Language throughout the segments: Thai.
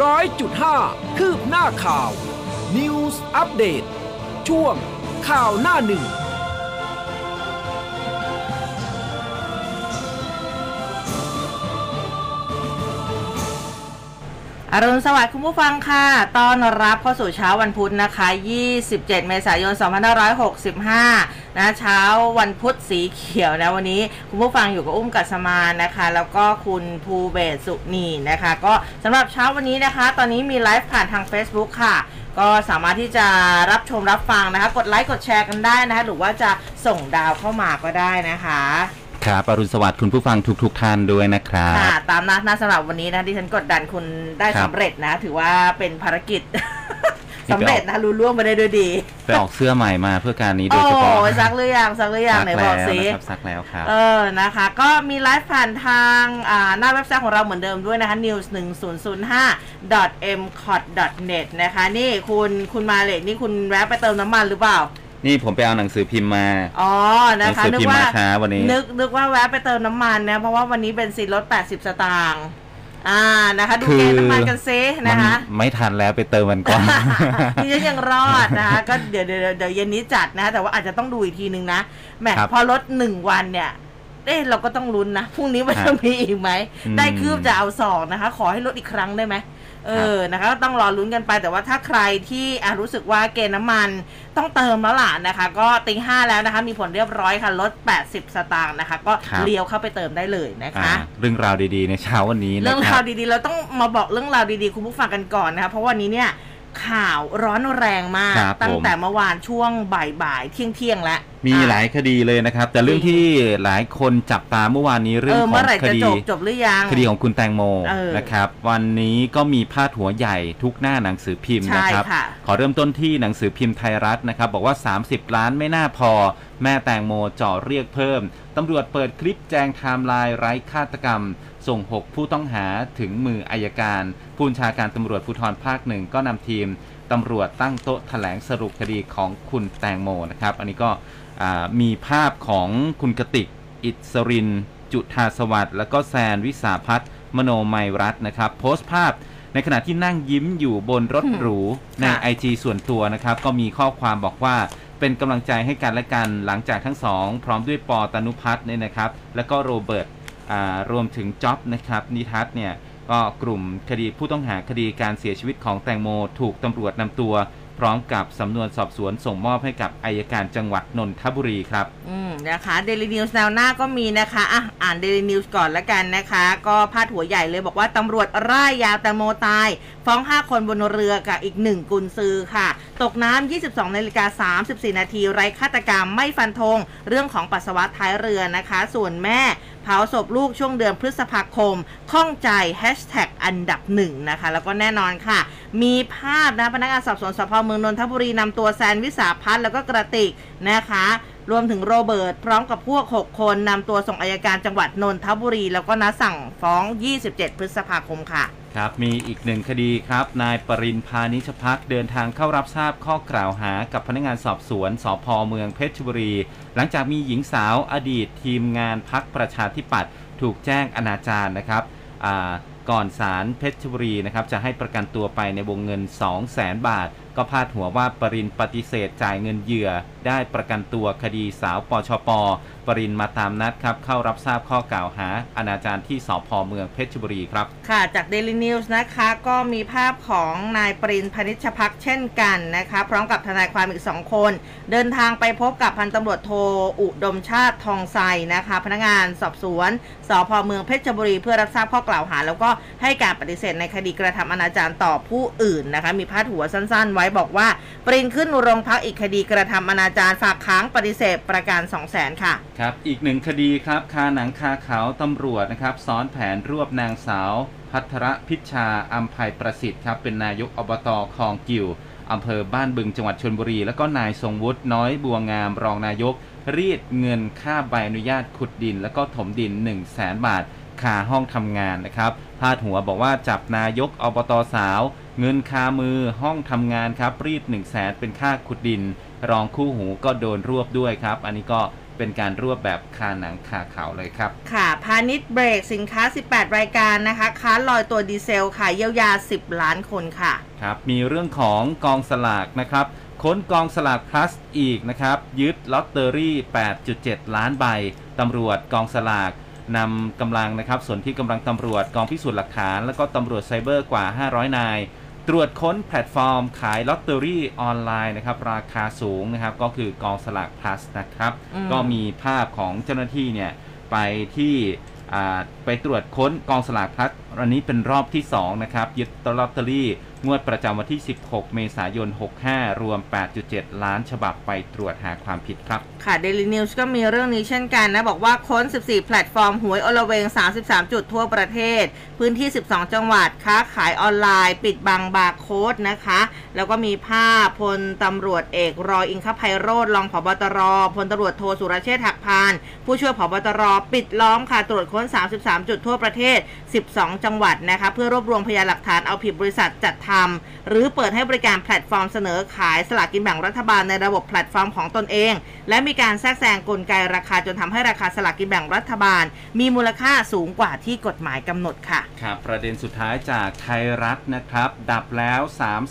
ร้อยจุดห้าคืบหน้าข่าว News อัปเดตช่วงข่าวหน้าหนึ่งอรุณสวัสดิ์คุณผู้ฟังค่ะต้อนรับเข้าสู่เช้าวันพุธนะคะ 27 เมษายน 2565 นะเช้าวันพุธสีเขียวนะวันนี้คุณผู้ฟังอยู่กับอุ้มกัสมานนะคะ แล้วก็คุณภูเบศสุนีนะคะ ก็สำหรับเช้าวันนี้นะคะ ตอนนี้มีไลฟ์ผ่านทาง Facebook ค่ะ ก็สามารถที่จะรับชมรับฟังนะคะ กดไลค์กดแชร์กันได้นะคะ หรือว่าจะส่งดาวเข้ามาก็ได้นะคะครับอรุณสวัสดิ์คุณผู้ฟังทุกๆทท่านด้วยนะครับค่ะตามนัดนะสำหรับวันนี้นะดิฉันกดดันคุณได้ครับสำเร็จนะ ถือว่าเป็นภารกิจนี่ สำเร็จนะรู้ล่วงไปได้ด้วยดี ไปออกเสื้อใหม่มาเพื่อการนี้โดโอ้ยเฉพาะซักหรือยังซักหรือยังไหนซับอกแล้วสินะครับซักแล้วครับ เออนะคะ ก็มีไลฟ์ผ่านทางอ่าหน้าเว็บไซต์ของเราเหมือนเดิมด้วยนะคะ news 1 0 0 5 m c o t net นะคะ นี่คุณคุณมาเลยนี่คุณแวะไปเติมน้ำมันหรือเปล่านี่ผมไปเอาหนังสือพิมพ์มา อ๋อหนันะงคะสือนึกพิมพ์ว่ามาช้าวันนี้ นึกนึกว่าแวะไปเติมน้ำมันนะ เพราะว่าวันนี้เป็นซีนลด 80 สตางค์ อ่านะคะดูคือเกณฑ์น้ำมันกันซินะคะมันไม่ทันแล้วไปเติมมันก่อนดิฉันยังรอดนะคะก็เดี๋ยวเดี๋ยวเดี๋ยวเย็นนี้จัดนะแต่ว่าอาจจะต้องดูอีกทีนึงนะแหมครับพอลดหนึ่งวันเนี่ยเอ๊ะเราก็ต้องลุ้นนะพรุ่งนี้มันฮะจะมีอีกไหมอืมได้คืบจะเอาสองนะคะ ขอให้ลดอีกครั้งได้ไหม เออนะคะก็ต้องรอลุ้นกันไปแต่ว่าถ้าใครที่อะรู้สึกว่าเกณฑ์น้ำมันต้องเติมแล้วล่ะนะคะ ก็ตีห้าแล้วนะคะ มีผลเรียบร้อยค่ะลด 80 สตางค์นะคะ ก็ครับเลี้ยวเข้าไปเติมได้เลยนะอ่าคะ เรื่องราวดีๆในเช้าวันนี้นะเรื่องครารัวบดีๆ เราต้องมาบอกเรื่องราวดีๆ คุณผู้ฟังกันก่อนนะคะเพราะวันนี้เนี่ย ข่าวร้อนแรงมาก ครับตั้งผม แต่เมื่อวานช่วงบ่ายๆเที่ยงๆแล้วมีอะหลายคดีเลยนะครับ แต่เรื่องที่หลายคนจับตาเมื่อวานนี้เรื่เอองอขอเมื่องไหร่คจะดีจบจบหรือยัง คดีของคุณแตงโมเออ นะครับ วันนี้ก็มีพาดหัวใหญ่ทุกหน้าหนังสือพิมพ์ใช่นะครับ ค่ะ ขอเริ่มต้นที่หนังสือพิมพ์ไทยรัฐนะครับ บอกว่า 30 ล้านไม่น่าพอ แม่แตงโมจ่อเรียกเพิ่ม ตำรวจเปิดคลิปแจงไทม์ไลน์ไร้ฆาตกรรม ส่ง 6 ผู้ต้องหาถึงมืออายการผู้บัญชาการตำรวจภูธรภาคหนึ่งก็นำทีมตำรวจตั้งโต๊ะแถลงสรุปคดีของคุณแตงโมนะครับ อันนี้ก็อ่ามีภาพของคุณกติก อิสริน จุธาสวัสดิ์แล้วก็แซนวิสาพัฒน์มโนมัยรัตน์นะครับ โพสต์ภาพในขณะที่นั่งยิ้มอยู่บนรถหรูในค่ะ IG ส่วนตัวนะครับ ก็มีข้อความบอกว่าเป็นกำลังใจให้กันและกันหลังจากทั้งสอง พร้อมด้วยปอตนุพัฒน์เนี่ยนะครับ แล้วก็โรเบิร์ตอ่า รวมถึงจ็อบนะครับนิทัศเนี่ยก็กลุ่มคดีผู้ต้องหาคดีการเสียชีวิตของแตงโม ถูกตำรวจนำตัวพร้อมกับสำนวนสอบสวนส่งมอบให้กับอัยการจังหวัดนนทบุรีครับ อืมนะคะเดลินิวส์แนวหน้าก็มีนะคะอะอ่านเดลินิวส์ก่อนละกันนะคะ ก็พาดหัวใหญ่เลยบอกว่าตำรวจร่ายยาวแตงโมตาย ฟ้อง 5 คนบนเรือกับอีก 1 กุนซือค่ะ ตกน้ำ 22นาฬิกา34 นาทีไร้ฆาตกรรมไม่ฟันธงเรื่องของปัสสาวะท้ายเรือนะคะ ส่วนแม่ เผาศพลูกช่วงเดือนพฤษภาคม ข้องใจแฮชแท็กอันดับหนึ่งนะคะ แล้วก็แน่นอนค่ะ มีภาพนะพนักงานสอบสวนสพเมืองนนทบุรีนำตัวแซนวิสาพัฒน์แล้วก็กระติกนะคะรวมถึงโรเบิร์ตพร้อมกับพวก 6 คนนำตัวส่งอายการจังหวัดนนทบุรี แล้วก็นัดสั่งฟ้อง 27 พฤษภาคมค่ะ ครับ มีอีกหนึ่งคดีครับ นายปรินพานิชพักเดินทางเข้ารับทราบข้อกล่าวหากับพนักงานสอบสวนสพเมืองเพชรบุรี หลังจากมีหญิงสาวอดีตทีมงานพักประชาธิปัตย์ถูกแจ้งอนาจารนะครับอ่าก่อนศาลเพชรบุรีนะครับจะให้ประกันตัวไปในวงเงิน 2 0 0แสนบาท ก็พาดหัวว่าปรินปฏิเสธจ่ายเงินเหยื่อ ได้ประกันตัวคดีสาวปชป ปรินมาตามนัดครับ เข้ารับทราบข้อกล่าวหา อนาจารที่สพเมืองเพชรบุรีครับ ค่ะจาก Daily News นะคะก็มีภาพของนายปรินพนิชพักเช่นกันนะคะ พร้อมกับทนายความอีกสองคน เดินทางไปพบกับพันตำรวจโทอุดมชาติทองไซนะคะ พนักงานสอบสวน พเมืองเพชรบุรีเพื่อรับทราบข้อกล่าวหา แล้วก็ให้การปฏิเสธในคดีกระทำอนาจารต่อผู้อื่นนะคะ มีพาดหัวสั้นๆ ไว้บอกว่าปรินขึ้นโรงพักอีกคดีกระทำอนาจารฝากค้างปฏิเสธประกัน2 0 0 0 0 0ค่ะครับอีกหนึ่งคดีครับคาหนังคาเขาตำรวจนะครับซ้อนแผนรวบนางสาว พัทรพิชชาอัมภัยประสิทธิ์ครับเป็นนายกอบตคลองกิวอำเภอบ้านบึงจังหวัดชนบุรี แล้วก็นายทรงวุฒิน้อยบัวงามรองนายก รีดเงินค่าใบอนุญาตขุดดิน แล้วก็ถมดิน 1 0 0 0 0แสนบาทคาห้องทำงานนะครับพาดหัวบอกว่าจับนายกอบตสาว เงินคามือห้องทำงานครับรีด1 0 0 0 0แสนเป็นค่าขุดดิน รองคู่หูก็โดนรวบด้วยครับ อันนี้ก็เป็นการรวบแบบคาหนังคาเขาเลยครับ ค่ะ พาณิชย์เบรกสินค้า 18 รายการนะคะค้านลอยตัวดีเซลค่ะเยียวยา 10 ล้านคนค่ะ ครับ มีเรื่องของกองสลากนะครับ ค้นกองสลากพลัสอีกนะครับ ยึดลอตเตอรี่ 8.7 ล้านใบตำรวจกองสลากนำกำลังนะครับส่วนที่กำลังตำรวจกองพิสูจน์หลักฐาน แล้วก็ตำรวจไซเบอร์กว่า 500 นาย ตรวจค้นแพลตฟอร์ม ขายลอตเตอรี่ออนไลน์นะครับ ราคาสูงนะครับ ก็คือกองสลากพลัสนะครับอืมก็มีภาพของเจ้าหน้าที่เนี่ย ไปที่อ่าไปตรวจค้นกองสลากพลัสอันนี้เป็นรอบที่ 2 นะครับ ยึดลอตเตอรี่ งวดประจำวันที่ 16 เมษายน 65 รวม 8.7 ล้านฉบับไปตรวจหาความผิดครับ ค่ะ Daily News ก็มีเรื่องนี้เช่นกันนะ บอกว่าค้น 14 แพลตฟอร์มหวยอลเวง 33 จุดทั่วประเทศ พื้นที่ 12 จังหวัด ค้าขายออนไลน์ ปิดบังบาร์โค้ดนะคะ แล้วก็มีภาพพลตำรวจเอกรอยอิงคภัยโรธรองผบตรพลตำรวจโทสุรเชษฐ์หักพาน ผู้ช่วยผบตรปิดล้อมค่ะตรวจค้น 33 จุดทั่วประเทศ 12 จังหวัดนะคะเพื่อรวบรวมพยานหลักฐานเอาผิดบริษัทจัดทำหรือเปิดให้บริการแพลตฟอร์มเสนอขายสลากกินแบ่งรัฐบาลในระบบแพลตฟอร์มของตนเอง และมีการแทรกแซงกลไกราคาจนทำให้ราคาสลากกินแบ่งรัฐบาล มีมูลค่าสูงกว่าที่กฎหมายกำหนดค่ะครับประเด็นสุดท้ายจากไทยรัฐนะครับ ดับแล้ว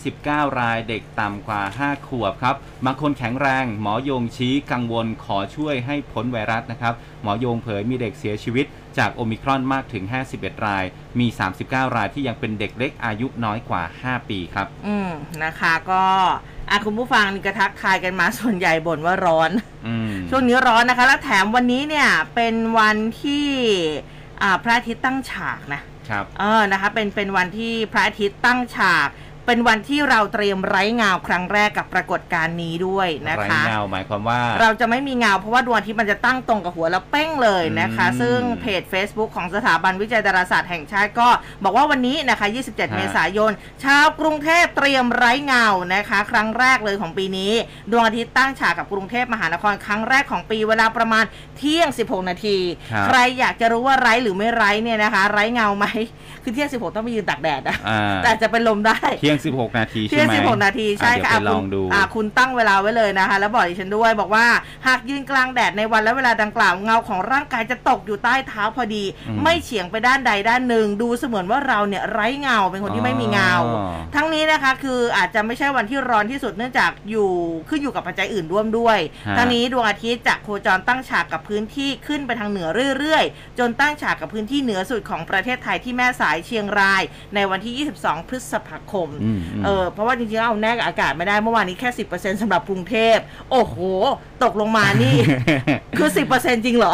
39 รายเด็กต่ำกว่า 5 ขวบครับบางคนแข็งแรงหมอยงชี้กังวลขอช่วยให้พ้นไวรัสนะครับ หมอยงเผยมีเด็กเสียชีวิต จากโอมิครอนมากถึง 51 ราย มี 39 รายที่ยังเป็นเด็กเล็กอายุน้อยกว่า 5 ปีครับ อืมนะคะก็อะคุณผู้ฟังนี่กระทักทายกันมาส่วนใหญ่บ่นว่าร้อนอืมช่วงนี้ร้อนนะคะ แล้วแถมวันนี้เนี่ยเป็นวันที่อ่าพระอาทิตย์ตั้งฉากนะครับเออนะคะเป็นเป็นวันที่พระอาทิตย์ตั้งฉาก เป็นวันที่เราเตรียมไร้เงาครั้งแรกกับปรากฏการณ์นี้ด้วยนะไรคะเงาหมายความว่า เราจะไม่มีเงาเพราะว่าดวงอาทิตย์มันจะตั้งตรงกับหัวแล้วเป้งเลยนะคะ อืมซึ่งเพจ Facebook ของสถาบันวิจัยดาราศาสตร์แห่งชาติก็ บอกว่าวันนี้นะคะ 27 ฮะ เมษายน ชาวกรุงเทพเตรียมไร้เงานะคะ ครั้งแรกเลยของปีนี้ ดวงอาทิตย์ตั้งฉากกับกรุงเทพมหานครครั้งแรกของปีเวลาประมาณเที่ยง 16 นาที ครับ ใครอยากจะรู้ว่าไร้หรือไม่ไร้เนี่ยนะคะ ไร้เงาไหมคือเที่ยง 16 ต้องไปยืนตากแดดนะ อ่าแต่จะเป็นลมได้ เที่ยง16นาทีเที่ใช่ยงไหม16นาทีใช่อะค่ะเดี๋ยวไปลองดูคุณอะคุณตั้งเวลาไว้เลยนะคะ แล้วบอกดิฉันด้วยบอกว่าหากยืนกลางแดดในวันและเวลาดังกล่าวเงาของร่างกายจะตกอยู่ใต้เท้าพอดีอืมไม่เฉียงไปด้านใดด้านหนึ่ง ดูเสมือนว่าเราเนี่ยไร้เงาเป็นคนที่ไม่มีเงาอ๋อทั้งนี้นะคะคืออาจจะไม่ใช่วันที่ร้อนที่สุดเนื่องจากอยู่ขึ้นอยู่กับปัจจัยอื่นร่วมด้วยฮะทั้งนี้ดวงอาทิตย์จะโคจรตั้งฉากกับพื้นที่ขึ้นไปทางเหนือเรื่อยๆ จนตั้งฉากกับพื้นที่เหนือสุดของประเทศไทยที่แม่สายเชียงราย ในวันที่ 22 พฤษภาคมอืมมเออเพราะว่าจริงๆเอาแน่กับอากาศไม่ได้เมื่อวานนี้แค่10%สำหรับกรุงเทพ โอ้โห ตกลงมานี่ คือ10%จริงเหรอ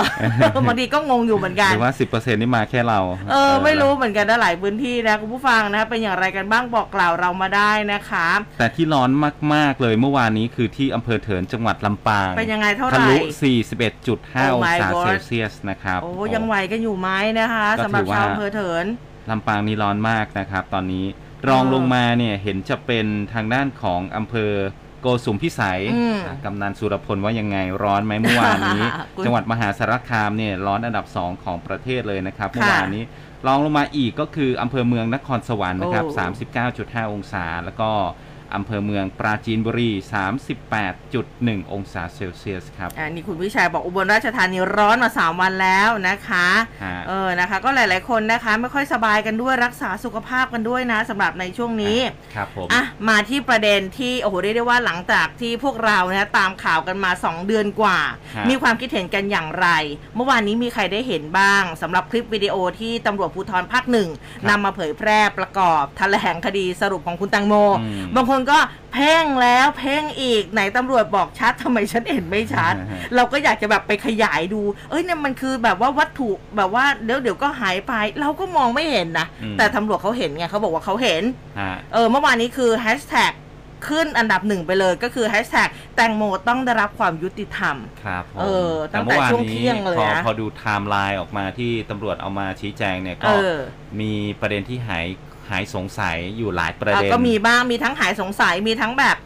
บางทีก็งงอยู่เหมือนกันหรือว่า10%นี่มาแค่เรา เออ ไม่รู้เหมือนกันนะหลายพื้นที่นะคุณผู้ฟังนะเป็นอย่างไรกันบ้างบอกกล่าวเรามาได้นะคะ แต่ที่ร้อนมากๆเลยเมื่อวานนี้คือที่อำเภอเถินจังหวัดลำปางเป็นยังไงเท่าไหทะร่ลุ41.5 Oh อง my ศา God เซลเซียสนะครับโอ้ยังไหวกันอยู่ไหมนะคะก็สำหรับถือว่าชาวอำเภอเถินลำปางนี่ร้อนมากนะครับ ตอนนี้ รองเออลงมาเนี่ยเห็นจะเป็นทางด้านของอำเภอโกสุมพิสัยอืมอะกำนันสุรพลว่ายังไงร้อนไหมเมื่อวานนี้ คุณจังหวัดมหาสารคามเนี่ยร้อนอันดับ2ของประเทศเลยนะครับเมื่อค่ะวานนี้รองลงมาอีกก็คืออำเภอเมืองนครสวรรค์นะครับโอ้ 39.5 องศา แล้วก็ อำเภอเมืองปราจีนบุรี 38.1 องศาเซลเซียสครับอ่านี่คุณวิชัยบอกอุบลราชธานีร้อนมาสามวันแล้วนะคะฮะเออนะคะ ก็หลาย ๆ คนนะคะ ไม่ค่อยสบายกันด้วยรักษาสุขภาพกันด้วยนะสำหรับในช่วงนี้ครับผมอะมาที่ประเด็นที่โอ้โหเรียกได้ว่าหลังจากที่พวกเราเนี่ยตามข่าวกันมา 2 เดือนกว่าฮะมีความคิดเห็นกันอย่างไร เมื่อวานนี้มีใครได้เห็นบ้างสำหรับคลิปวิดีโอที่ตำรวจภูธรภาคหนึ่งนำมาเผยแพร่ประกอบแถลงคดีสรุปของคุณแตังโมอืมบางคนนก็เพ่งแล้วเพ่งอีกไหนตำรวจบอกชัดทำไมฉันเห็นไม่ชัด อ่าฮะ เราก็อยากจะแบบไปขยายดู เอ้ยเนี่ยมันคือแบบว่าวัตถุแบบว่าเดี๋ยวเดี๋ยวก็หายไป เราก็มองไม่เห็นนะ อืม แต่ตำรวจเขาเห็นไงเขาบอกว่าเขาเห็น ฮะ เออเมื่อวานนี้คือแฮชแท็กขึ้นอันดับหนึ่งไปเลยก็คือแฮชแท็กแตงโมต้องได้รับความยุติธรรม ครับผมเออตั้งแต่ช่วงเที่ยงเลยพอนะ พอดูไทม์ไลน์ออกมาที่ตำรวจเอามาชี้แจงเนี่ย เอก็อ มีประเด็นที่หาย หายสงสัยอยู่หลายประอะเด็นก็มีบ้างมีทั้งหายสงสัยมีทั้งแบบ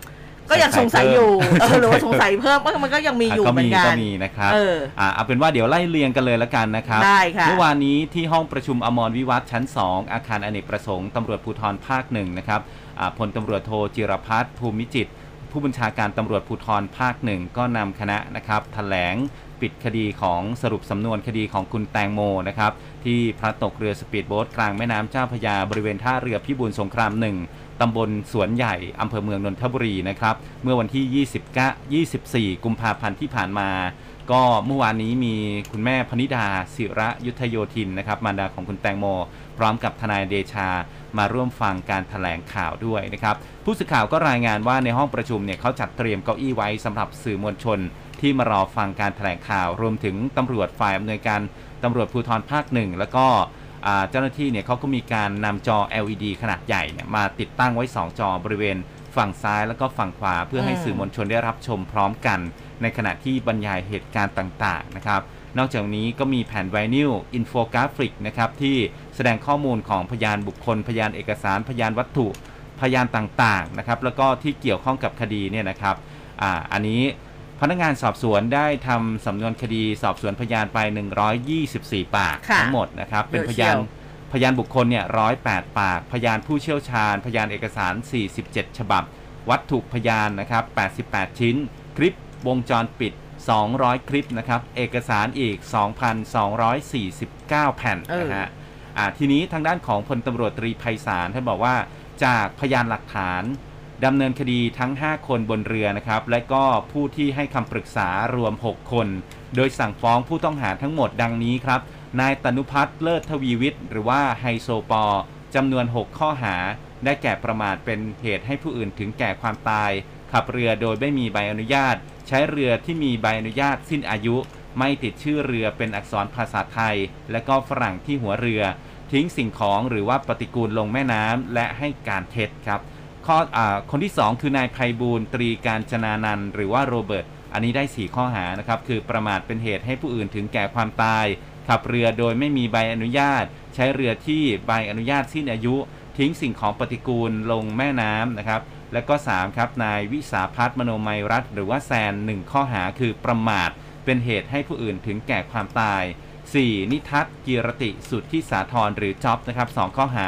ก็ยังสงสัยอยู่เออหรือว่าสงสัยเพิ่มก็มันก็ยังมีอยู่ก็เหมืมีอนกัก็นมีนะครับเอออ่าเอาเป็นว่าเดี๋ยวไล่เรียงกันเลยละกันนะครับได้ค่ะเมื่อวานนี้ที่ห้องประชุมอมรวิวัฒน์ชั้น 2 อาคารอเนกประสงค์ตำรวจภูธรภาคหนึ่งนะครับอ่าพลตำรวจโทจิรพัฒน์ภูมิจิตรผู้บัญชาการตำรวจภูธรภาคหนึ่งก็นำคณะนะครับแถลง ปิดคดีของสรุปสำนวนคดีของคุณแตงโมนะครับที่พลัดตกเรือสปีดโบ๊ทกลางแม่น้ำเจ้าพยาบริเวณท่าเรือพิบูลสงครามหนึ่งตำบลสวนใหญ่อำเภอเมืองนนทบุรีนะครับเมื่อวันที่ 29 24 กุมภาพันธ์ที่ผ่านมา ก็เมื่อวานนี้มีคุณแม่พนิดาศิระยุทธโยธินนะครับมารดาของคุณแตงโม พร้อมกับทนายเดชามาร่วมฟังการถแถลงข่าวด้วยนะครับผู้สื่อข่าวก็รายงานว่าในห้องประชุมเนี่ยเขาจัดเตรียมเก้าอี้ไว้สำหรับสื่อมวลชน ที่มารอฟังการแถลงข่าว รวมถึงตำรวจฝ่ายอำนวยการตำรวจภูธรภาคหนึ่งแล้วก็เจ้าหน้าที่เนี่ยเขาก็มีการนำจอ LED ขนาดใหญ่เนี่ยมาติดตั้งไว้ 2 จอบริเวณฝั่งซ้ายแล้วก็ฝั่งขวา เพื่อให้สื่อมวลชนได้รับชมพร้อมกัน ในขณะที่บรรยายเหตุการณ์ต่างๆนะครับนอกจากนี้ก็มีแผ่นไวนิลอินโฟกราฟิกนะครับที่แสดงข้อมูลของพยานบุคคล พยานเอกสาร พยานวัตถุ พยานต่างๆนะครับแล้วก็ที่เกี่ยวข้องกับคดีเนี่ยนะครับอ่าอันนี้ พนักงานสอบสวนได้ทำสำนวนคดีสอบสวนพยานไป 124 ปากค่ะทั้งหมดนะครับ เป็นเยอะพเชียานยว พยานบุคคลเนี่ย108ปาก พยานผู้เชี่ยวชาญ พยานเอกสาร 47 ฉบับ วัตถุพยานนะครับ 88 ชิ้น คลิปวงจรปิด 200 คลิปนะครับ เอกสารอีก 2,249 แผ่นเออนะฮะ อ่าทีนี้ทางด้านของพลตำรวจตรีไพศาลท่านบอกว่าจากพยานหลักฐาน ดำเนินคดีทั้ง 5 คนบนเรือนะครับ และก็ผู้ที่ให้คำปรึกษารวม 6 คน โดยสั่งฟ้องผู้ต้องหาทั้งหมดดังนี้ครับ นายตนุพัฒน์เลิศทวีวิทย์ หรือว่าไฮโซปอจำนวน 6 ข้อหา ได้แก่ประมาทเป็นเหตุให้ผู้อื่นถึงแก่ความตาย ขับเรือโดยไม่มีใบอนุญาต ใช้เรือที่มีใบอนุญาตสิ้นอายุ ไม่ติดชื่อเรือเป็นอักษรภาษาไทย และก็ฝรั่งที่หัวเรือ ทิ้งสิ่งของหรือว่าปฏิกูลลงแม่น้ำและให้การเท็จครับ ข้ออคนที่ 2 คือนายไพบูลย์ตรีการจนานันหรือว่าโรเบิร์ตอันนี้ได้ 4 ข้อหานะครับ คือประมาทเป็นเหตุให้ผู้อื่นถึงแก่ความตาย ขับเรือโดยไม่มีใบอนุญาต ใช้เรือที่ใบอนุญาตสิ้นอายุ ทิ้งสิ่งของปฏิกูลลงแม่น้ำนะครับ และก็ 3 ครับ นายวิสาพัฒน์มโนมัยรัตน์หรือว่าแซน 1 ข้อหาคือประมาทเป็นเหตุให้ผู้อื่นถึงแก่ความตาย 4. นิทัศน์กีรติสุดทธิสาธรหรือจ็อบนะครับสองข้อหา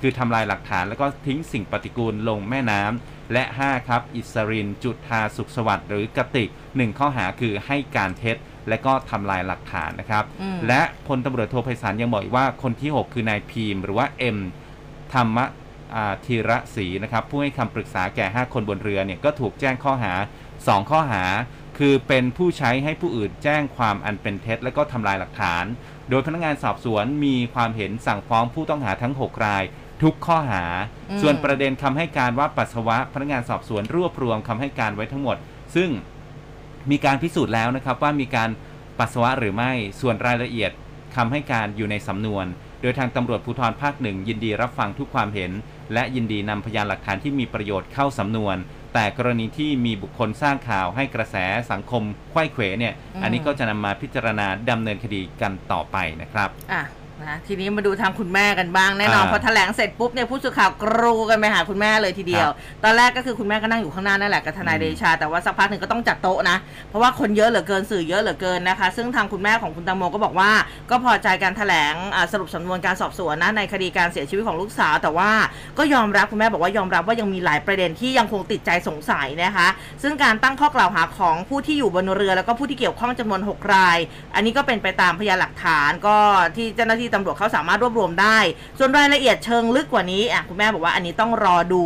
คือทำลายหลักฐานแล้วก็ทิ้งสิ่งปฏิกูลลงแม่น้ำและ 5 ครับ อิสรินจุธาสุขสวัสดิ์หรือกติก 1 ข้อหาคือให้การเท็จและก็ทำลายหลักฐานนะครับอืมและพลตำรวจโทไพศาลยังบอกอีกว่าคนที่ 6 คือนายพีม หรือว่าเอ็มธรรมะอ่าธีระศรีนะครับ ผู้ให้คำปรึกษาแก่ 5 คนบนเรือเนี่ยก็ถูกแจ้งข้อหา 2 ข้อหา คือเป็นผู้ใช้ให้ผู้อื่นแจ้งความอันเป็นเท็จ และก็ทำลายหลักฐาน โดยพนักงานสอบสวนมีความเห็นสั่งฟ้องผู้ต้องหาทั้ง 6 ราย ทุกข้อหา อืม ส่วนประเด็นคำให้การว่าปัสสาวะพนักงานสอบสวนรวบรวมคำให้การไว้ทั้งหมด ซึ่งมีการพิสูจน์แล้วนะครับว่ามีการปัสสาวะหรือไม่ส่วนรายละเอียดคำให้การอยู่ในสำนวน โดยทางตำรวจภูธรภาคหนึ่งยินดีรับฟังทุกความเห็น และยินดีนำพยานหลักฐานที่มีประโยชน์เข้าสำนวน แต่กรณีที่มีบุคคลสร้างข่าวให้กระแสสังคมไขว้เขวเนี่ยอืมอันนี้ก็จะนำมาพิจารณาดำเนินคดีกันต่อไปนะครับ อะ นะทีนี้มาดูทางคุณแม่กันบ้างแน่นอนอ่า พอแถลงเสร็จปุ๊บเนี่ยผู้สื่อข่าวกรูกันไปหาคุณแม่เลยทีเดียว ตอนแรกก็คือคุณแม่ก็นั่งอยู่ข้างหน้านั่นแหละกับทนายอืมเดชา แต่ว่าสักพักหนึ่งก็ต้องจัดโต๊ะนะ เพราะว่าคนเยอะเหลือเกินสื่อเยอะเหลือเกินนะคะ ซึ่งทางคุณแม่ของคุณตังโมก็บอกว่า ก็พอใจการแถลงอ่าสรุปสำนวนการสอบสวนนะในคดีการเสียชีวิตของลูกสาว แต่ว่าก็ยอมรับคุณแม่บอกว่ายอมรับว่ายังมีหลายประเด็นที่ยังคงติดใจสงสัยนะคะ ซึ่งการตั้งข้อกล่าวหาของผู้ที่อยู่บนเรือ แล้วก็ผู้ที่เกี่ยวข้องจำนวน6ราย อันนี้ก็เป็นไปตามพยานหลักฐานก็ที่เจ้าหน้าที่ตำรวจเขาสามารถรวบรวมได้ ส่วนรายละเอียดเชิงลึกกว่านี้อะคุณแม่บอกว่าอันนี้ต้องรอดู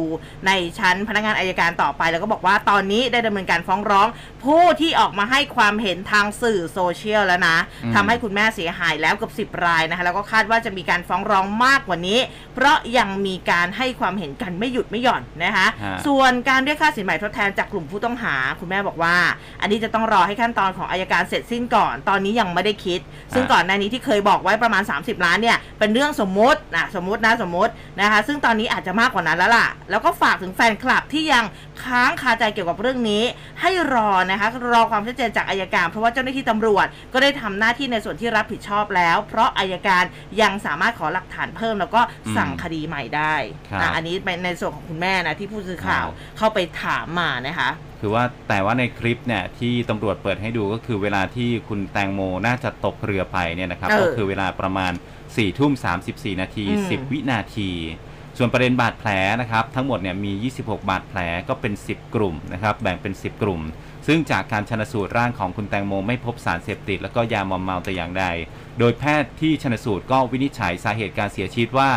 ในชั้นพนักงานอายการต่อไป แล้วก็บอกว่าตอนนี้ได้ดำเนินการฟ้องร้อง ผู้ที่ออกมาให้ความเห็นทางสื่อโซเชียลแล้วนะอืมทำให้คุณแม่เสียหายแล้วเกับ10 รายนะคะแล้วก็คาดว่าจะมีการฟ้องร้องมากกว่านี้ เพราะยังมีการให้ความเห็นกันไม่หยุดไม่หย่อนนะคะฮะส่วนการเรียกค่าสินใหม่ทดแทนจากกลุ่มผู้ต้องหา คุณแม่บอกว่า อันนี้จะต้องรอให้ขั้นตอนของอายการเสร็จสิ้นก่อน ตอนนี้ยังไม่ได้คิด ซึ่งก่อนหน้านี้ที่เคยบอกไว้ประมาณ 30ล้านเนี่ยเป็นเรื่องสมมตินะสมมตินะสมมตินะคะซึ่งตอนนี้อาจจะมากกว่านั้นแล้วล่ะ แล้วก็ฝากถึงแฟนคลับที่ยังค้างคาใจเกี่ยวกับเรื่องนี้ ให้รอนะคะรอความชัดเจนจากอายการ เพราะว่าเจ้าหน้าที่ตำรวจก็ได้ทำหน้าที่ในส่วนที่รับผิดชอบแล้ว เพราะอายการยังสามารถขอหลักฐานเพิ่ม แล้วก็สั่งคดีใหม่ได้ครับนะอันนี้เป็นในส่วนของคุณแม่นะที่ผู้สื่อข่าวครับเข้าไปถามมานะคะคือว่าแต่ว่าในคลิปเนี่ยที่ตำรวจเปิดให้ดูก็คือเวลาที่คุณแตงโมน่าจะตกเรือไปเนี่ยนะครับ เออก็คือเวลาประมาณ4ี่ทุ่มสานาที อืม 10 วินาที ส่วนประเด็นบาดแผลนะครับ ทั้งหมดเนี่ยมี 26 บาดแผลก็เป็น 10 กลุ่มนะครับแบ่งเป็น 10 กลุ่ม ซึ่งจากการชนสูตรร่างของคุณแตงโมไม่พบสารเสพติด แล้วก็ยามอมเมาแต่อย่างใด โดยแพทย์ที่ชนสูตรก็วินิจฉัยสาเหตุการเสียชีวิตว่า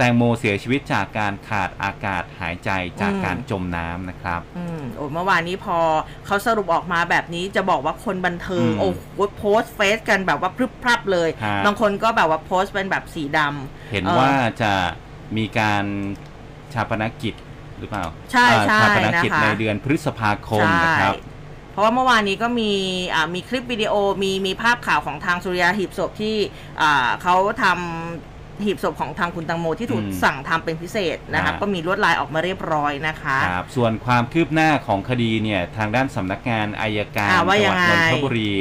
แตงโมเสียชีวิตจากการขาดอากาศหายใจจากการจมน้ำนะครับอืมโอ้เมื่อวานนี้พอเขาสรุปออกมาแบบนี้จะบอกว่าคนบันเทิงอืมโอ้โหโพสต์เฟซกันแบบว่าพรึบพรับเลยฮะบางคนก็แบบว่าโพสต์เป็นแบบสีดำเห็นเอ่อว่าจะมีการชาปนกิจหรือเปล่า ใช่อ่าใช่ชาปนกิจนะคะในเดือนพฤษภาคมนะครับใช่เพราะว่าเมื่อวานนี้ก็มีอ่ามีคลิปวิดีโอมีมีภาพข่าวของทางสุริยาหีบศพที่อ่าเขาทำ หีบศพของทางคุณตังโมที่ถูกอืมสั่งทำเป็นพิเศษนะครับอ่าก็มีลวดลายออกมาเรียบร้อยนะคะครับส่วนความคืบหน้าของคดีเนี่ยทางด้านสำนักงานอายการอ่าจังหว่ายัวัดงไงนนทบุรี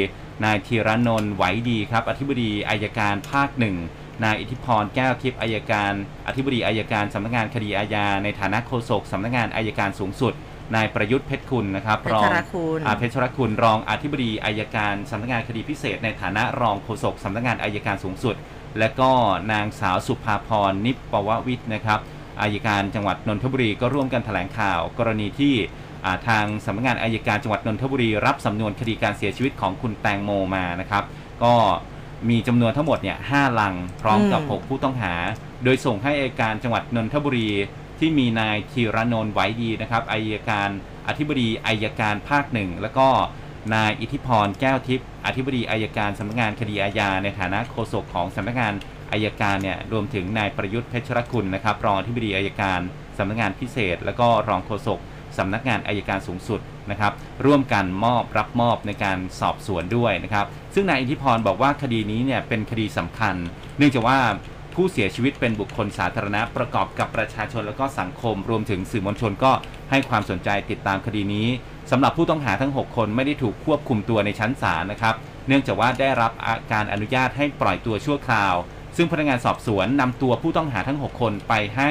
นายธีรนนท์ไหวดีครับ อธิบดีอายการภาคหนึ่งนายอิทธิพรแก้วทิพย์อายการ อธิบดีอายการสำนักงานคดีอาญาในฐานะโฆษกสำนักงานอายการสูงสุดนายประยุทธ์เพชรคุณนะครับเพชรคุณอ่าเพชรคุณรองอธิบดีอายการสำนักงานคดีพิเศษ ในฐานะรองโฆษกสำนักงานอายการสูงสุด และก็นางสาวสุภาพรนิปปววิทย์นะครับอายการจังหวัดนนทบุรีก็ร่วมกันแถลงข่าว กรณีที่อ่าทางสำนักงานอายการจังหวัดนนทบุรี รับสำนวนคดีการเสียชีวิตของคุณแตงโมมานะครับ ก็มีจำนวนทั้งหมดเนี่ยห้าลังพร้อมกับอืม6ผู้ต้องหา โดยส่งให้อายการจังหวัดนนทบุรี ที่มีนายธีรนนท์ไหวดีนะครับอายการอธิบดีอายการภาคหนึ่งแล้วก็ นายอิทธิพรแก้วทิพย์อธิบดีอายการสำนักงานคดีอาญาในฐานะโฆษกของสำนักงานอายการเนี่ยรวมถึงนายประยุทธ์เพชรคุณนะครับรองอธิบดีอายการสำนักงานพิเศษ แล้วก็รองโฆษกสำนักงานอายการสูงสุดนะครับร่วมกันมอบรับมอบในการสอบสวนด้วยนะครับซึ่งนายอิทธิพรบอกว่าคดีนี้เนี่ยเป็นคดีสำคัญ เนื่องจากว่าผู้เสียชีวิตเป็นบุคคลสาธารณะประกอบกับประชาชนแล้วก็สังคม รวมถึงสื่อมวลชนก็ ให้ความสนใจติดตามคดีนี้สำหรับผู้ต้องหาทั้ง 6 คนไม่ได้ถูกควบคุมตัวในชั้นศาลนะครับ เนื่องจากว่าได้รับการอนุญาตให้ปล่อยตัวชั่วคราว ซึ่งพนักงานสอบสวนนำตัวผู้ต้องหาทั้ง 6 คนไปให้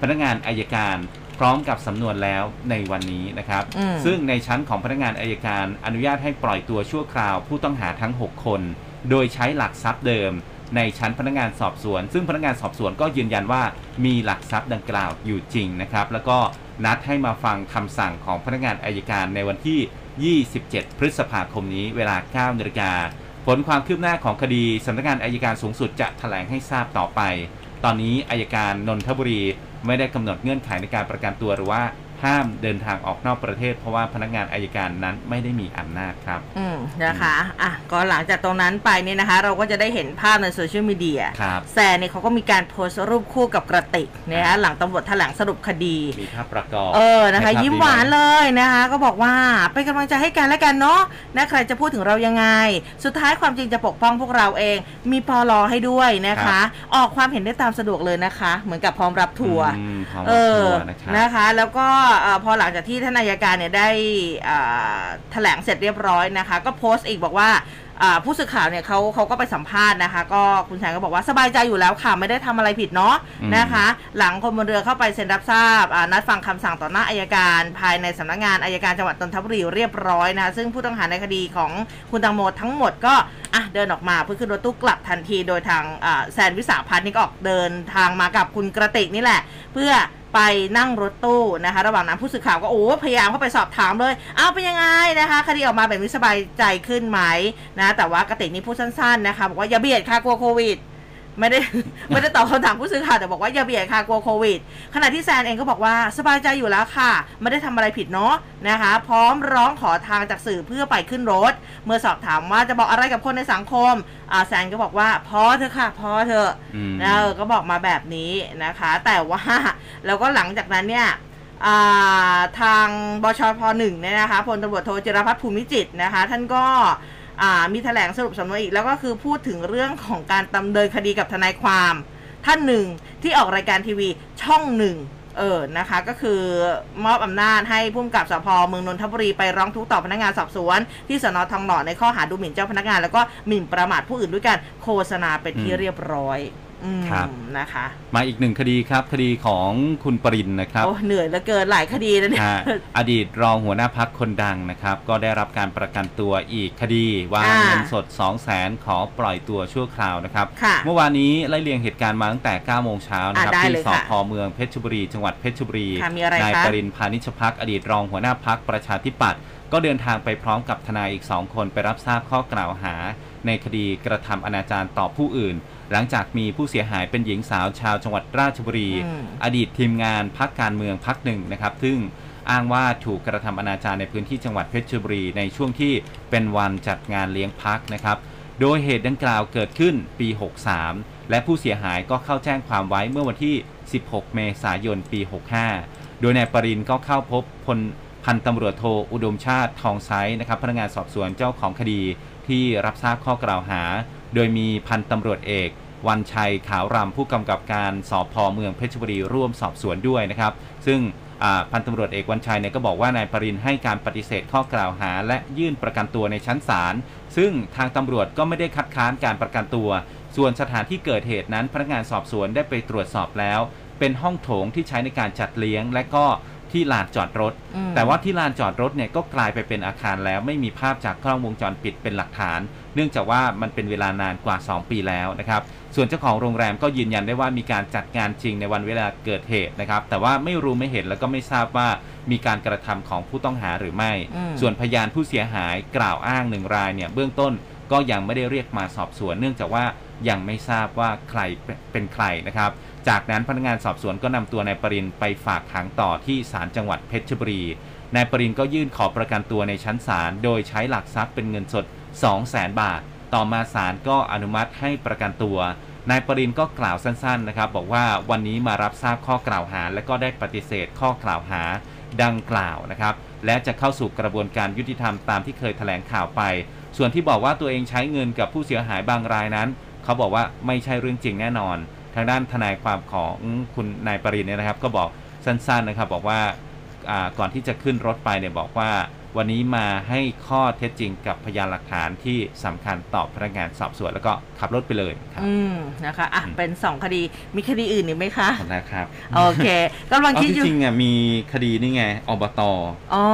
พนักงานอายการพร้อมกับสำนวนแล้วในวันนี้นะครับอืมซึ่งในชั้นของพนักงานอายการอนุญาตให้ปล่อยตัวชั่วคราว ผู้ต้องหาทั้ง 6 คน โดยใช้หลักทรัพย์เดิม ในชั้นพนักงานสอบสวน ซึ่งพนักงานสอบสวนก็ยืนยันว่ามีหลักทรัพย์ดังกล่าวอยู่จริงนะครับ แล้วก็นัดให้มาฟังคำสั่งของพนักงานอายการในวันที่ 27 พฤษภาคมนี้เวลา9นาฬิกาผลความคืบหน้าของคดีสำนักงานอายการสูงสุดจะแถลงให้ทราบต่อไป ตอนนี้อายการนนทบุรีไม่ได้กำหนดเงื่อนไขในการประกันตัวหรือว่า ห้ามเดินทางออกนอกประเทศ เพราะว่าพนักงานอายการนั้นไม่ได้มีอำนาจครับ อืมนะคะอะก็หลังจากตรงนั้นไปเนี่ยนะคะ เราก็จะได้เห็นภาพในโซเชียลมีเดียครับแซนเนี่ยเขาก็มีการโพสต์รูปคู่กับกระติกนะคะหลังตำรวจแถลงสรุปคดี มีภาพประกอบเออนะคะใภาพยิ้มดีหวานไเลยนะคะ ก็บอกว่าเป็นกำลังใจให้กันและกันเนาะนะใครจะพูดถึงเรายังไง สุดท้ายความจริงจะปกป้องพวกเราเอง มีปอลอให้ด้วยนะคะ ออกความเห็นได้ตามสะดวกเลยนะคะ เหมือนกับพร้อมรับทัวร์อืมพร้อมเอรับอทัวร์นะครับนะคะ แล้วก็เอ่อพอหลังจากที่ท่านนายการเนี่ยได้อ่าแถลงเสร็จเรียบร้อยนะคะ ก็โพสต์อีกบอกว่าอ่าผู้สื่อข่าวเนี่ยเขาเขาก็ไปสัมภาษณ์นะคะ ก็คุณแซนก็บอกว่าสบายใจอยู่แล้วค่ะ ไม่ได้ทำอะไรผิดเนาะอืมนะคะ หลังคนบนเรือเข้าไปเซ็นรับทราบอ่านัดฟังคำสั่งต่อหน้าอายการ ภายในสำนักงานอายการจังหวัดนนทบุรีเรียบร้อยนะคะซึ่งผู้ต้องหาในคดีของคุณตังโมทั้งหมดก็อะเดินออกมาเพื่อขึ้นรถตู้กลับทันทีโดยทางอ่าแซนวิสาพัฒน์นี่ก็ออกเดินทางมากับคุณกระติกนี่แหละ เพื่อ ไปนั่งรถตู้นะคะ ระหว่างนั้นผู้สื่อข่าวก็โอ้พยายามเข้าไปสอบถามเลย เอาเป็นยังไงนะคะ คดีออกมาแบบนี้สบายใจขึ้นไหมนะ แต่ว่ากระติกนี่พูดสั้นๆนะคะ บอกว่าอย่าเบียดค่ะกลัวโควิด ไม่ได้ไม่ได้ตอบคำถามผู้สื่อข่าวแต่บอกว่าอย่าเบียดค่ะกลัวโควิด ขณะที่แซนเองก็บอกว่าสบายใจอยู่แล้วค่ะ ไม่ได้ทำอะไรผิดเนาะนะคะ พร้อมร้องขอทางจากสื่อเพื่อไปขึ้นรถ เมื่อสอบถามว่าจะบอกอะไรกับคนในสังคมอ่าแซนก็บอกว่าพอเถอะค่ะพอเถอะอืมนะเออก็บอกมาแบบนี้นะคะ แต่ว่าแล้วก็หลังจากนั้นเนี่ยอ่าทางบชพหนึ่งเนี่ยนะคะพลตำรวจโทจิรพัฒน์ภูมิจิตรนะคะ ท่านก็อ่า มีแถลงสรุปสำนวนอีก แล้วก็คือพูดถึงเรื่องของการดำเนินคดีกับทนายความท่านหนึ่งที่ออกรายการทีวีช่องหนึ่งเออนะคะ ก็คือมอบอำนาจให้ผู้กำกับสพเมืองนนทบุรีไปร้องทุกข์ต่อพนักงานสอบสวน ที่สนทองหล่อในข้อหาดูหมิ่นเจ้าพนักงาน แล้วก็หมิ่นประมาทผู้อื่นด้วยการโฆษณาเป็นที่เรียบร้อย อืมครับ นะคะ มาอีกหนึ่งคดีครับ คดีของคุณปรินนะครับ โอ้เหนื่อยเหลือเกินหลายคดีแล้วเนี่ย ฮะอดีตรองหัวหน้าพักคนดังนะครับ ก็ได้รับการประกันตัวอีกคดีวางอ่าเงินสด 2 0 0แสนขอปล่อยตัวชั่วคราวนะครับ ค่ะเมื่อวานนี้ไล่เลียงเหตุการณ์มาตั้งแต่ 9 โมงเช้านะครับ อะได้ที่เลยสค่ะพเมืองเพชรบุรี จังหวัดเพชรบุรี ค่ะมีอะไรนายคะปรินพานิชพักอดีตรองหัวหน้าพักประชาธิปัตย์ก็เดินทางไปพร้อมกับทนายอีก 2 คนไปรับทราบข้อกล่าวหา ในคดีกระทำอนาจารต่อผู้อื่น หลังจากมีผู้เสียหายเป็นหญิงสาวชาวจังหวัดราชบุรีอืมอดีตทีมงานพักการเมืองพักหนึ่งนะครับ ซึ่งอ้างว่าถูกกระทำอนาจารในพื้นที่จังหวัดเพชรบุรี ในช่วงที่เป็นวันจัดงานเลี้ยงพักนะครับ โดยเหตุดังกล่าวเกิดขึ้นปี 63 และผู้เสียหายก็เข้าแจ้งความไว้เมื่อวันที่ 16 เมษายน ปี 65 โดยนายปรินก็เข้าพบพลพันตำรวจโทอุดมชาติทองไซนะครับพนักงานสอบสวนเจ้าของคดีที่รับทราบข้อกล่าวหา โดยมีพันตำรวจเอก วันชัยขาวรำผู้กำกับการสพเมืองเพชรบุรีร่วมสอบสวนด้วยนะครับ ซึ่งอ่าพันตำรวจเอกวันชัยเนี่ยก็บอกว่านายปรินให้การปฏิเสธข้อกล่าวหา และยื่นประกันตัวในชั้นศาลซึ่งทางตำรวจก็ไม่ได้คัดค้านการประกันตัว ส่วนสถานที่เกิดเหตุนั้นพนักงานสอบสวนได้ไปตรวจสอบแล้ว เป็นห้องโถงที่ใช้ในการจัดเลี้ยง และก็ที่ลานจอดรถอืมแต่ว่าที่ลานจอดรถเนี่ยก็กลายไปเป็นอาคารแล้วไม่มีภาพจากกล้องวงจรปิดเป็นหลักฐาน เนื่องจากว่ามันเป็นเวลานานกว่า 2 ปีแล้วนะครับ ส่วนเจ้าของโรงแรมก็ยืนยันได้ว่ามีการจัดงานจริงในวันเวลาเกิดเหตุนะครับ แต่ว่าไม่รู้ไม่เห็นแล้วก็ไม่ทราบว่ามีการกระทำของผู้ต้องหาหรือไม่อืมส่วนพยานผู้เสียหายกล่าวอ้างหนึ่งรายเนี่ยเบื้องต้นก็ยังไม่ได้เรียกมาสอบสวน เนื่องจากว่ายังไม่ทราบว่าใครเป็นใครนะครับ จากนั้นพนักงานสอบสวนก็นำตัวนายปรินไปฝากขังต่อที่ศาลจังหวัดเพชรบุรีนายปรินก็ยื่นขอประกันตัวในชั้นศาลโดยใช้หลักทรัพย์เป็นเงินสด 2 0 0แสนบาท ต่อมาศาลก็อนุมัติให้ประกันตัวนายปรินก็กล่าวสั้นๆนะครับ บอกว่าวันนี้มารับทราบข้อกล่าวหา และก็ได้ปฏิเสธข้อกล่าวหาดังกล่าวนะครับ และจะเข้าสู่กระบวนการยุติธรรมตามที่เคยแถลงข่าวไป ส่วนที่บอกว่าตัวเองใช้เงินกับผู้เสียหายบางรายนั้น เขาบอกว่าไม่ใช่เรื่องจริงแน่นอน ทางด้านทนายความของคุณนายปรินเนี่ยนะครับ ก็บอกสั้นๆนะครับ บอกว่าก่อนที่จะขึ้นรถไปเนี่ยบอกว่า วันนี้มาให้ข้อเท็จจริงกับพยานหลักฐานที่สำคัญต่อพนักงานสอบสวนแล้วก็ขับรถไปเลยครับอืมนะคะอะอืมเป็นสองคดีมีคดีอื่นอีกไหมคะขอบคุณนะครับโอเคกำลังเอาคิดจอยู่ริงๆอะมีคดีนี่ไงอบตอ๋อ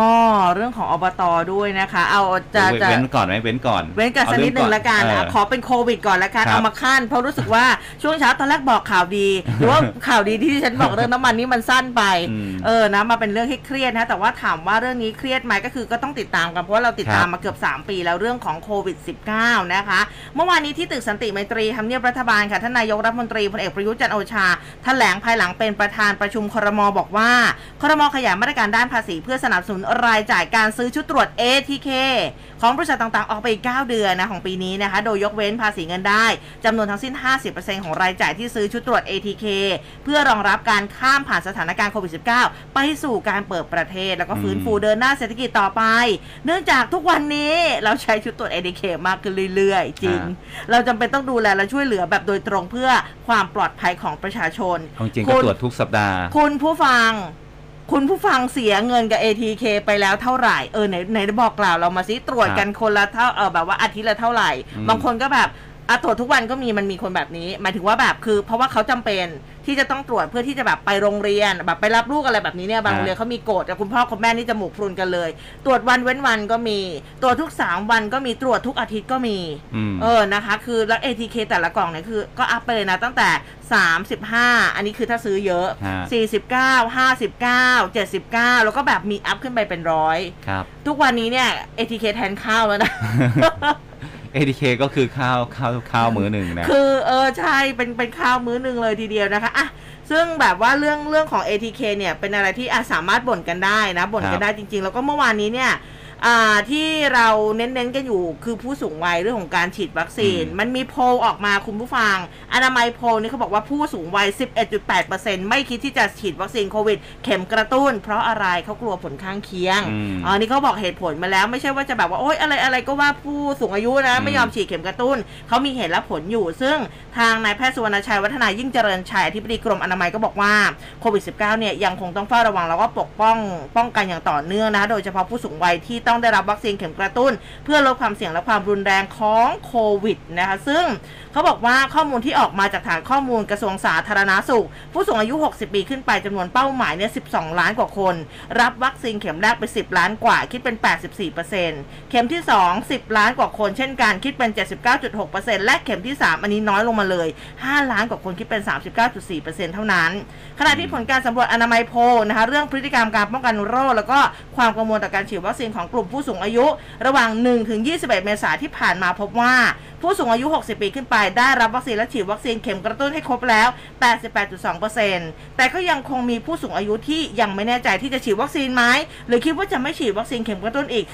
เรื่องของอบตด้วยนะคะ เอาจะเว้นจะเว้นก่อนไหมเว้นก่อน เว้นกันสักนิดหนึ่งละกันเอออะขอเป็นโควิดก่อนละกันครับเอามาขั้นเพราะรู้สึกว่าช่วงเช้าตอนแรกบอกข่าวดีหรือว่าข่าวดีที่ฉันบอกเรื่องน้ำมันนี่มันสั้นไปอืมเออนะมาเป็นเรื่องให้เครียดนะแต่ว่าถามว่าเรื่องนี้เครียดไหมก็คือก็ต้องติดตามกันเพราะว่าเราติดตามครับมาเกือบ 3 ปีแล้วเรื่องของโควิด -19 นะคะ เมื่อวานนี้ที่ตึกสันติไมตรีทำเนียบรัฐบาลค่ะท่านนายกรัฐมนตรีพลเอกประยุทธ์จันทร์โอชาแถลงภายหลังเป็นประธานประชุมครมบอกว่าครมขยายมาตรการด้านภาษี เพื่อสนับสนุนรายจ่ายการซื้อชุดตรวจ ATK ของบริษัทต่างๆ ออกไปอีก9เดือนนะของปีนี้นะคะ โดยยกเว้นภาษีเงินได้จำนวนทั้งสิ้น 50%ของรายจ่ายที่ซื้อชุดตรวจ ATK เพื่อรองรับการข้ามผ่านสถานการณ์โควิด -19 ไปสู่การเปิดประเทศแล้วก็ฟื้นฟูเดินหน้าเศรษฐกิจต่อไป เนื่องจากทุกวันนี้เราใช้ชุดตรวจ ATK มากขึ้นเรื่อยๆ จริง เราจำเป็นต้องดูแลและช่วยเหลือแบบโดยตรงเพื่อความปลอดภัยของประชาชนเอาจริงๆคุก็ณตรวจทุกสัปดาห์ คุณผู้ฟังคุณผู้ฟังเสียเงินกับ ATK ไปแล้วเท่าไหร่ เออไหนไหนบอกกล่าวเรามาซิตรวจกันคนละเท่าเออแบบว่าอาทิตย์ละเท่าไหร่อืมบางคนก็แบบ อะตรวจทุกวันก็มีมันมีคนแบบนี้หมายถึงว่าแบบคือ เพราะว่าเขาจำเป็นที่จะต้องตรวจเพื่อที่จะแบบไปโรงเรียนแบบไปรับลูกอะไรแบบนี้เนี่ยบางโรงเรียนเขามีกฎแต่คุณพ่อคุณแม่นี่จมูกพรุนกันเลย ตรวจวันเว้นวันก็มีตรวจทุกสามวันก็มีตรวจทุกอาทิตย์ก็มีอืมเออนะคะ คือแล้ว ATK แต่ละกล่องเนี่ยคือก็อัพไปเลยนะตั้งแต่ 35 อันนี้คือถ้าซื้อเยอะฮะ49 59 79 แล้วก็แบบมีอัพขึ้นไปเป็นร้อยครับทุกวันนี้เนี่ย ATK แทนข้าวแล้วนะ ATK ก็คือข้าวข้าวข้าวมื้อหนึ่งนะ คือเออใช่เป็นเป็นข้าวมื้อหนึ่งเลยทีเดียวนะคะอะซึ่งแบบว่าเรื่องเรื่องของ ATK เนี่ยเป็นอะไรที่อาสามารถบ่นกันได้นะบ่นกันได้จริง ๆ แล้วก็เมื่อวานนี้เนี่ยอ่า ที่เราเน้นๆกันอยู่คือผู้สูงวัยเรื่องของการฉีดวัคซีนอืมมันมีโพลออกมาคุณผู้ฟัง อนามัยโพลนี่เขาบอกว่าผู้สูงวัย 11.8%ไม่คิดที่จะฉีดวัคซีนโควิด เข็มกระตุ้น เพราะอะไรเขากลัวผลข้างเคียงอืมอ๋อนี่เขาบอกเหตุผลมาแล้วไม่ใช่ว่าจะแบบว่าโอ๊ยอะไรอะไรก็ว่าผู้สูงอายุนะอืมไม่ยอมฉีดเข็มกระตุ้นเขามีเหตุและผลอยู่ ซึ่งทางนายแพทย์สุวรรณชัยวัฒนายิ่งเจริญชัยอธิบดีกรมอนามัยก็บอกว่าโควิด -19 เนี่ยยังคงต้องเฝ้าระวังแล้วก็ปกป้องป้องกันอย่างต่อเนื่องนะโดยเฉพาะผู้สูงวัยที่ต้องได้รับวัคซีนเข็มกระตุ้น เพื่อลดความเสี่ยงและความรุนแรงของโควิดนะคะซึ่งเขาบอกว่าข้อมูลที่ออกมาจากฐานข้อมูลกระทรวงสาธารณาสุข ผู้สูงอายุ 60 ปีขึ้นไปจำนวนเป้าหมายเนี่ย 12 ล้านกว่าคน รับวัคซีนเข็มแรกไป 10 ล้านกว่าคิดเป็น 84%เข็มที่ 2 10 ล้านกว่าคนเช่นกันคิดเป็น 79.6%และเข็มที่ 3 อันนี้น้อยลงมาเลย 5 ล้านกว่าคนคิดเป็น 39.4%เท่านั้น ขณะที่ผลการสำรวจอนามัยโพลนะคะเรื่องพฤติกรรมการป้องกันโรคแล้วก็ความกังวลต่อการฉีดวัคซีนของลุ่มผู้สูงอายุระหว่าง 1-21 เมษายนที่ผ่านมาพบว่า ผู้สูงอายุ 60 ปีขึ้นไปได้รับวัคซีนและฉีดวัคซีนเข็มกระตุ้นให้ครบแล้ว 88.2%แต่ก็ยังคงมีผู้สูงอายุที่ยังไม่แน่ใจที่จะฉีดวัคซีนไหมหรือคิดว่าจะไม่ฉีดวัคซีนเข็มกระตุ้นอีก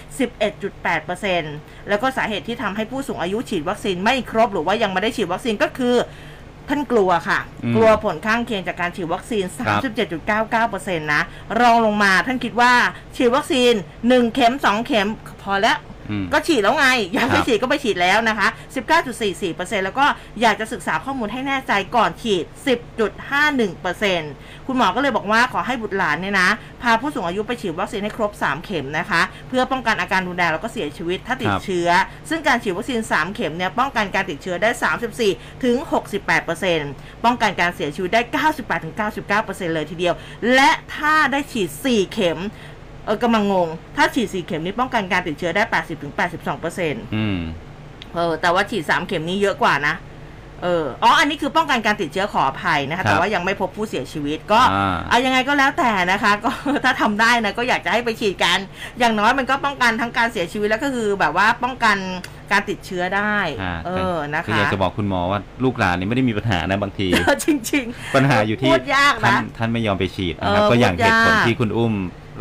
11.8%แล้วก็สาเหตุที่ทำให้ผู้สูงอายุฉีดวัคซีนไม่ครบ หรือว่ายังไม่ได้ฉีดวัคซีนก็คือ ท่านกลัวค่ะ อืมกลัวผลข้างเคียงจากการฉีดวัคซีน ครับ37.99%นะ รองลงมาท่านคิดว่าฉีดวัคซีน 1 เข็ม 2 เข็มพอแล้ว อืมก็ฉีดแล้วไง อยากครัให้บฉีดก็ไปฉีดแล้วนะคะ 19.44%แล้วก็อยากจะศึกษาข้อมูลให้แน่ใจก่อนฉีด 10.51% คุณหมอก็เลยบอกว่าขอให้บุตรหลานเนี่ยนะ พาผู้สูงอายุไปฉีดวัคซีนให้ครบ 3 เข็มนะคะ เพื่อป้องกันอาการรุนแรงแล้วก็เสียชีวิตถ้าติดครับเชื้อ ซึ่งการฉีดวัคซีน 3 เข็มเนี่ยป้องกันการติดเชื้อได้ 34ถึง68%ป้องกันการเสียชีวิตได้ 98ถึง99%เลยทีเดียว และถ้าได้ฉีด 4 เข็มเออกำลังงง ถ้าฉีด 4 เข็มนี้ป้องกันการติดเชื้อได้ 80ถึง82%อืมเออแต่ว่าฉีด 3 เข็มนี้เยอะกว่านะ เอออ๋ออันนี้คือป้องกันการติดเชื้อขออภัยนะคะครับแต่ว่ายังไม่พบผู้เสียชีวิตก็อ่าเอายังไงก็แล้วแต่นะคะ ก็ถ้าทำได้นะก็อยากจะให้ไปฉีดกัน อย่างน้อยมันก็ป้องกันทั้งการเสียชีวิตแล้วก็คือแบบว่าป้องกันการติดเชื้อได้อ่าเออ นะคือคะอยากจะบอกคุณหมอว่าลูกหลานนี่ไม่ได้มีปัญหานะบางที จริงปัญหาอยู่ที่พูดยากนะท่านท่านไม่ยอมไปฉีดนะครับเออก็อย่างพูดเหตุผลยากที่คุณอุ้ม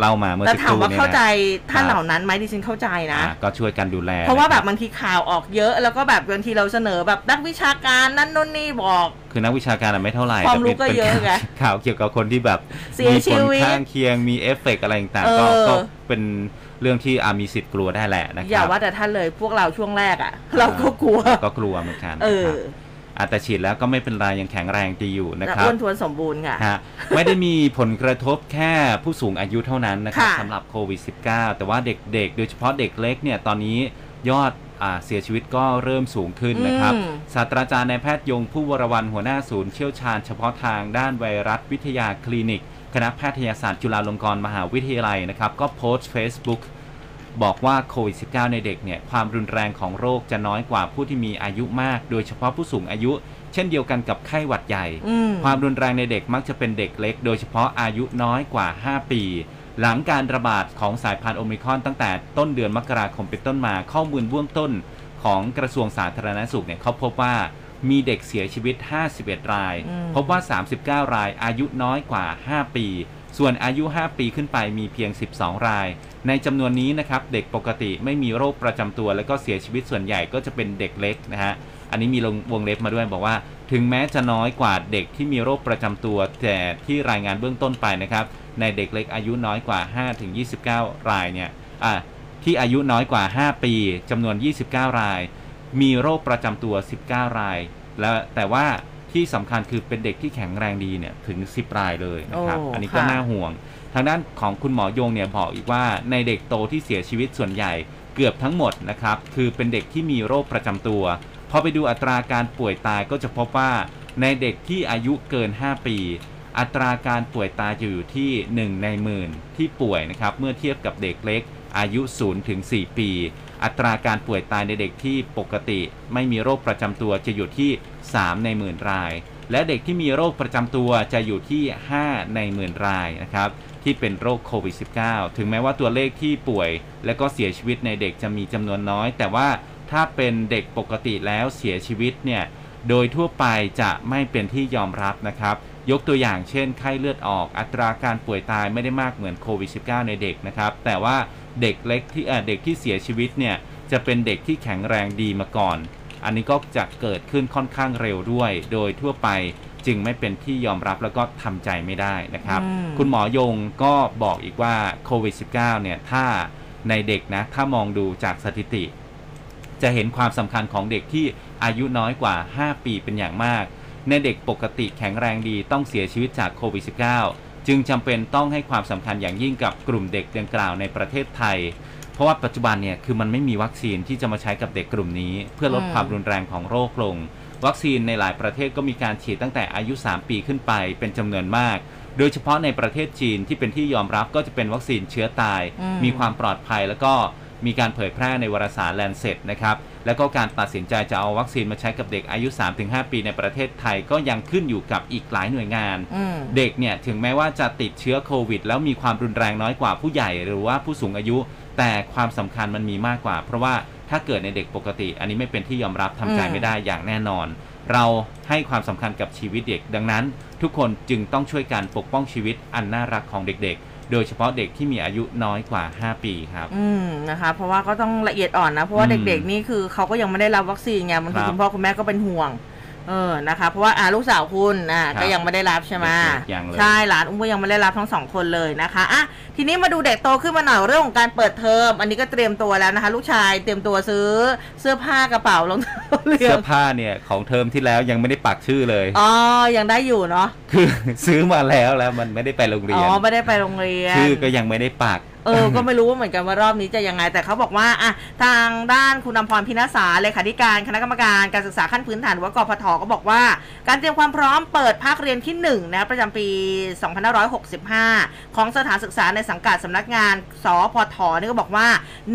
เล่ามาเมื่อแต่สักคถามรู่ว่าเนี่ยเข้าใจนะท่านครับเหล่านั้นไหมดิฉันเข้าใจนะอ่าก็ช่วยกันดูแล เพราะว่าแบบนคบางทีข่าวออกเยอะ แล้วก็แบบบางทีเราเสนอแบบนักวิชาการนั่นนู่นนี่บอก คือนักวิชาการอะไม่เท่าไหร่ความรู้แต่ป็นก็เยอะป็นไงข่าวเกี่ยวกับคนที่แบบเสียชีวิตมีผลข้างเคียงมีเอฟเฟกต์อะไรต่างๆ เออก็ก็เป็นเรื่องที่อามีสิทธิ์กลัวได้แหละนะครับอย่าว่าแต่ท่านเลยพวกเราช่วงแรกอะ่ะ เราก็กลัวก็กลัวเหมือนกันเออนะครับ อะแต่ฉีดแล้วก็ไม่เป็นไรยังแข็งแรงดีอยู่นะและครับอ้วนท้วนวนสมบูรณ์ค่ะฮะไม่ได้มีผลกระทบแค่ผู้สูงอายุเท่านั้นนะครับค่ะสำหรับโควิด -19 แต่ว่าเด็กๆ โดยเฉพาะเด็กเล็กเนี่ยตอนนี้ยอดอาเสียชีวิตก็เริ่มสูงขึ้นนะครับอืมศาสตราจารย์นายแพทย์ยง ภู่วรวรรณหัวหน้าศูนย์เชี่ยวชาญเฉพาะทางด้านไวรัสวิทยาคลินิก คณะแพทยศาสตร์จุฬาลงกรณ์มหาวิทยาลัยนะครับ ก็โพสต์ Facebook บอกว่าโควิด -19 ในเด็กเนี่ยความรุนแรงของโรคจะน้อยกว่าผู้ที่มีอายุมาก โดยเฉพาะผู้สูงอายุ เช่นเดียวกันกับไข้หวัดใหญ่อืมความรุนแรงในเด็กมักจะเป็นเด็กเล็ก โดยเฉพาะอายุน้อยกว่า 5 ปี หลังการระบาดของสายพันธุ์โอมิครอนตั้งแต่ต้นเดือนมกราคมเป็นต้นมาข้อมูลเบื้องต้นของกระทรวงสาธารณสุขเนี่ยเขาพบว่ามีเด็กเสียชีวิต 51 รายอืมพบว่า 39 รายอายุน้อยกว่า 5 ปี ส่วนอายุ 5 ปีขึ้นไปมีเพียง 12 ราย ในจำนวนนี้นะครับเด็กปกติไม่มีโรคประจำตัว แล้วก็เสียชีวิตส่วนใหญ่ก็จะเป็นเด็กเล็กนะฮะอันนี้มีลงวงเล็บมาด้วยบอกว่า ถึงแม้จะน้อยกว่าเด็กที่มีโรคประจำตัว แต่ที่รายงานเบื้องต้นไปนะครับในเด็กเล็กอายุน้อยกว่า5ถึง29 รายเนี่ยอะที่อายุน้อยกว่า 5 ปีจำนวน 29 ราย มีโรคประจำตัว 19 ราย แล้วแต่ว่า ที่สำคัญคือเป็นเด็กที่แข็งแรงดีเนี่ยถึง 10 รายเลยนะครับโอ้อันนี้ก็ค่ะน่าห่วง ทางด้านของคุณหมอยงเนี่ยบอกอีกว่าในเด็กโตที่เสียชีวิตส่วนใหญ่เกือบทั้งหมดนะครับ คือเป็นเด็กที่มีโรคประจำตัว พอไปดูอัตราการป่วยตายก็จะพบว่าในเด็กที่อายุเกิน 5 ปี อัตราการป่วยตายจะอยู่ที่ 1 ในหมื่นที่ป่วยนะครับ เมื่อเทียบกับเด็กเล็กอายุ0ถึง4ปี อัตราการป่วยตายในเด็กที่ปกติ ไม่มีโรคประจำตัวจะอยู่ที่ 3 ในหมื่นราย และเด็กที่มีโรคประจำตัวจะอยู่ที่ 5 ในหมื่นรายนะครับที่เป็นโรคโควิด -19 ถึงแม้ว่าตัวเลขที่ป่วย และก็เสียชีวิตในเด็กจะมีจำนวนน้อย แต่ว่าถ้าเป็นเด็กปกติแล้วเสียชีวิตเนี่ยโดยทั่วไปจะไม่เป็นที่ยอมรับนะครับ ยกตัวอย่างเช่นไข้เลือดออก อัตราการป่วยตายไม่ได้มากเหมือนโควิด -19 ในเด็กนะครับ แต่ว่า เด็กเล็กที่เอ่อเด็กที่เสียชีวิตเนี่ยจะเป็นเด็กที่แข็งแรงดีมาก่อน อันนี้ก็จะเกิดขึ้นค่อนข้างเร็วด้วย โดยทั่วไปจึงไม่เป็นที่ยอมรับแล้วก็ทำใจไม่ได้นะครับอืมคุณหมอยงก็บอกอีกว่าโควิด -19 เนี่ยถ้าในเด็กนะถ้ามองดูจากสถิติ จะเห็นความสำคัญของเด็กที่อายุน้อยกว่า 5 ปีเป็นอย่างมาก ในเด็กปกติแข็งแรงดีต้องเสียชีวิตจากโควิด -19 จึงจำเป็นต้องให้ความสำคัญอย่างยิ่งกับกลุ่มเด็กดังกล่าวในประเทศไทยพราะว่าปัจจุบันเนี่ยคือมันไม่มีวัคซีนที่จะมาใช้กับเด็กกลุ่มนี้ เพื่อลดอืมความรุนแรงของโรคลง วัคซีนในหลายประเทศก็มีการฉีดตั้งแต่อายุ 3 ปีขึ้นไปเป็นจำนวนมาก โดยเฉพาะในประเทศจีนที่เป็นที่ยอมรับก็จะเป็นวัคซีนเชื้อตายอืมมีความปลอดภัยแล้วก็ มีการเผยแพร่ในวารสารแลนเซ็ตนะครับ แล้วก็การตัดสินใจจะเอาวัคซีนมาใช้กับเด็กอายุ 3-5 ปีในประเทศไทยก็ยังขึ้นอยู่กับอีกหลายหน่วยงานอืมเด็กเนี่ยถึงแม้ว่าจะติดเชื้อโควิด แล้วมีความรุนแรงน้อยกว่าผู้ใหญ่หรือว่าผู้สูงอายุ แต่ความสำคัญมันมีมากกว่า เพราะว่าถ้าเกิดในเด็กปกติ อันนี้ไม่เป็นที่ยอมรับทำใจอืมไม่ได้อย่างแน่นอน เราให้ความสำคัญกับชีวิตเด็ก ดังนั้น ทุกคนจึงต้องช่วยกันปกป้องชีวิตอันน่ารักของเด็กๆ โดยเฉพาะเด็กที่มีอายุน้อยกว่า 5 ปีครับ อืมนะคะ เพราะว่าก็ต้องละเอียดอ่อนนะ เพราะว่าอืมเด็กๆนี่คือเขาก็ยังไม่ได้รับวัคซีนไงบางทีครับคุณพ่อคุณแม่ก็เป็นห่วง เออนะคะเพราะว่าอ่าลูกสาวคุณอ่าครับก็ยังไม่ได้รับใช่ไหมเด็กๆยังเลยใช่หลานอุ้มก็ยังไม่ได้รับทั้งสองคนเลยนะคะอะทีนี้มาดูเด็กโตขึ้นมาหน่อยเรื่องของการเปิดเทอม อันนี้ก็เตรียมตัวแล้วนะคะ ลูกชายเตรียมตัวซื้อเสื้อผ้ากระเป๋ารองเท้าเรียเสื้อนผ้าเนี่ยของเทอมที่แล้วยังไม่ได้ปักชื่อเลยอ๋อยังได้อยู่เนาะคือซื้อมาแล้วแล้วมันไม่ได้ไปโรงเรีอ๋ยนอไม่ได้ไปโรงเรียนชื่อก็ยังไม่ได้ปัก เออ ก็ไม่รู้เหมือนกันว่ารอบนี้จะยังไง แต่เขาบอกว่าอะทางด้านคุณอภรพินาศาเลขาธิการคณะกรรมการการศึกษาขั้นพื้นฐานหรือว่ากพทก็บอกว่า การเตรียมความพร้อมเปิดภาคเรียนที่1นะประจำปี 2565 ของสถานศึกษาในสังกัดสำนักงาน สพทนี่ก็บอกว่า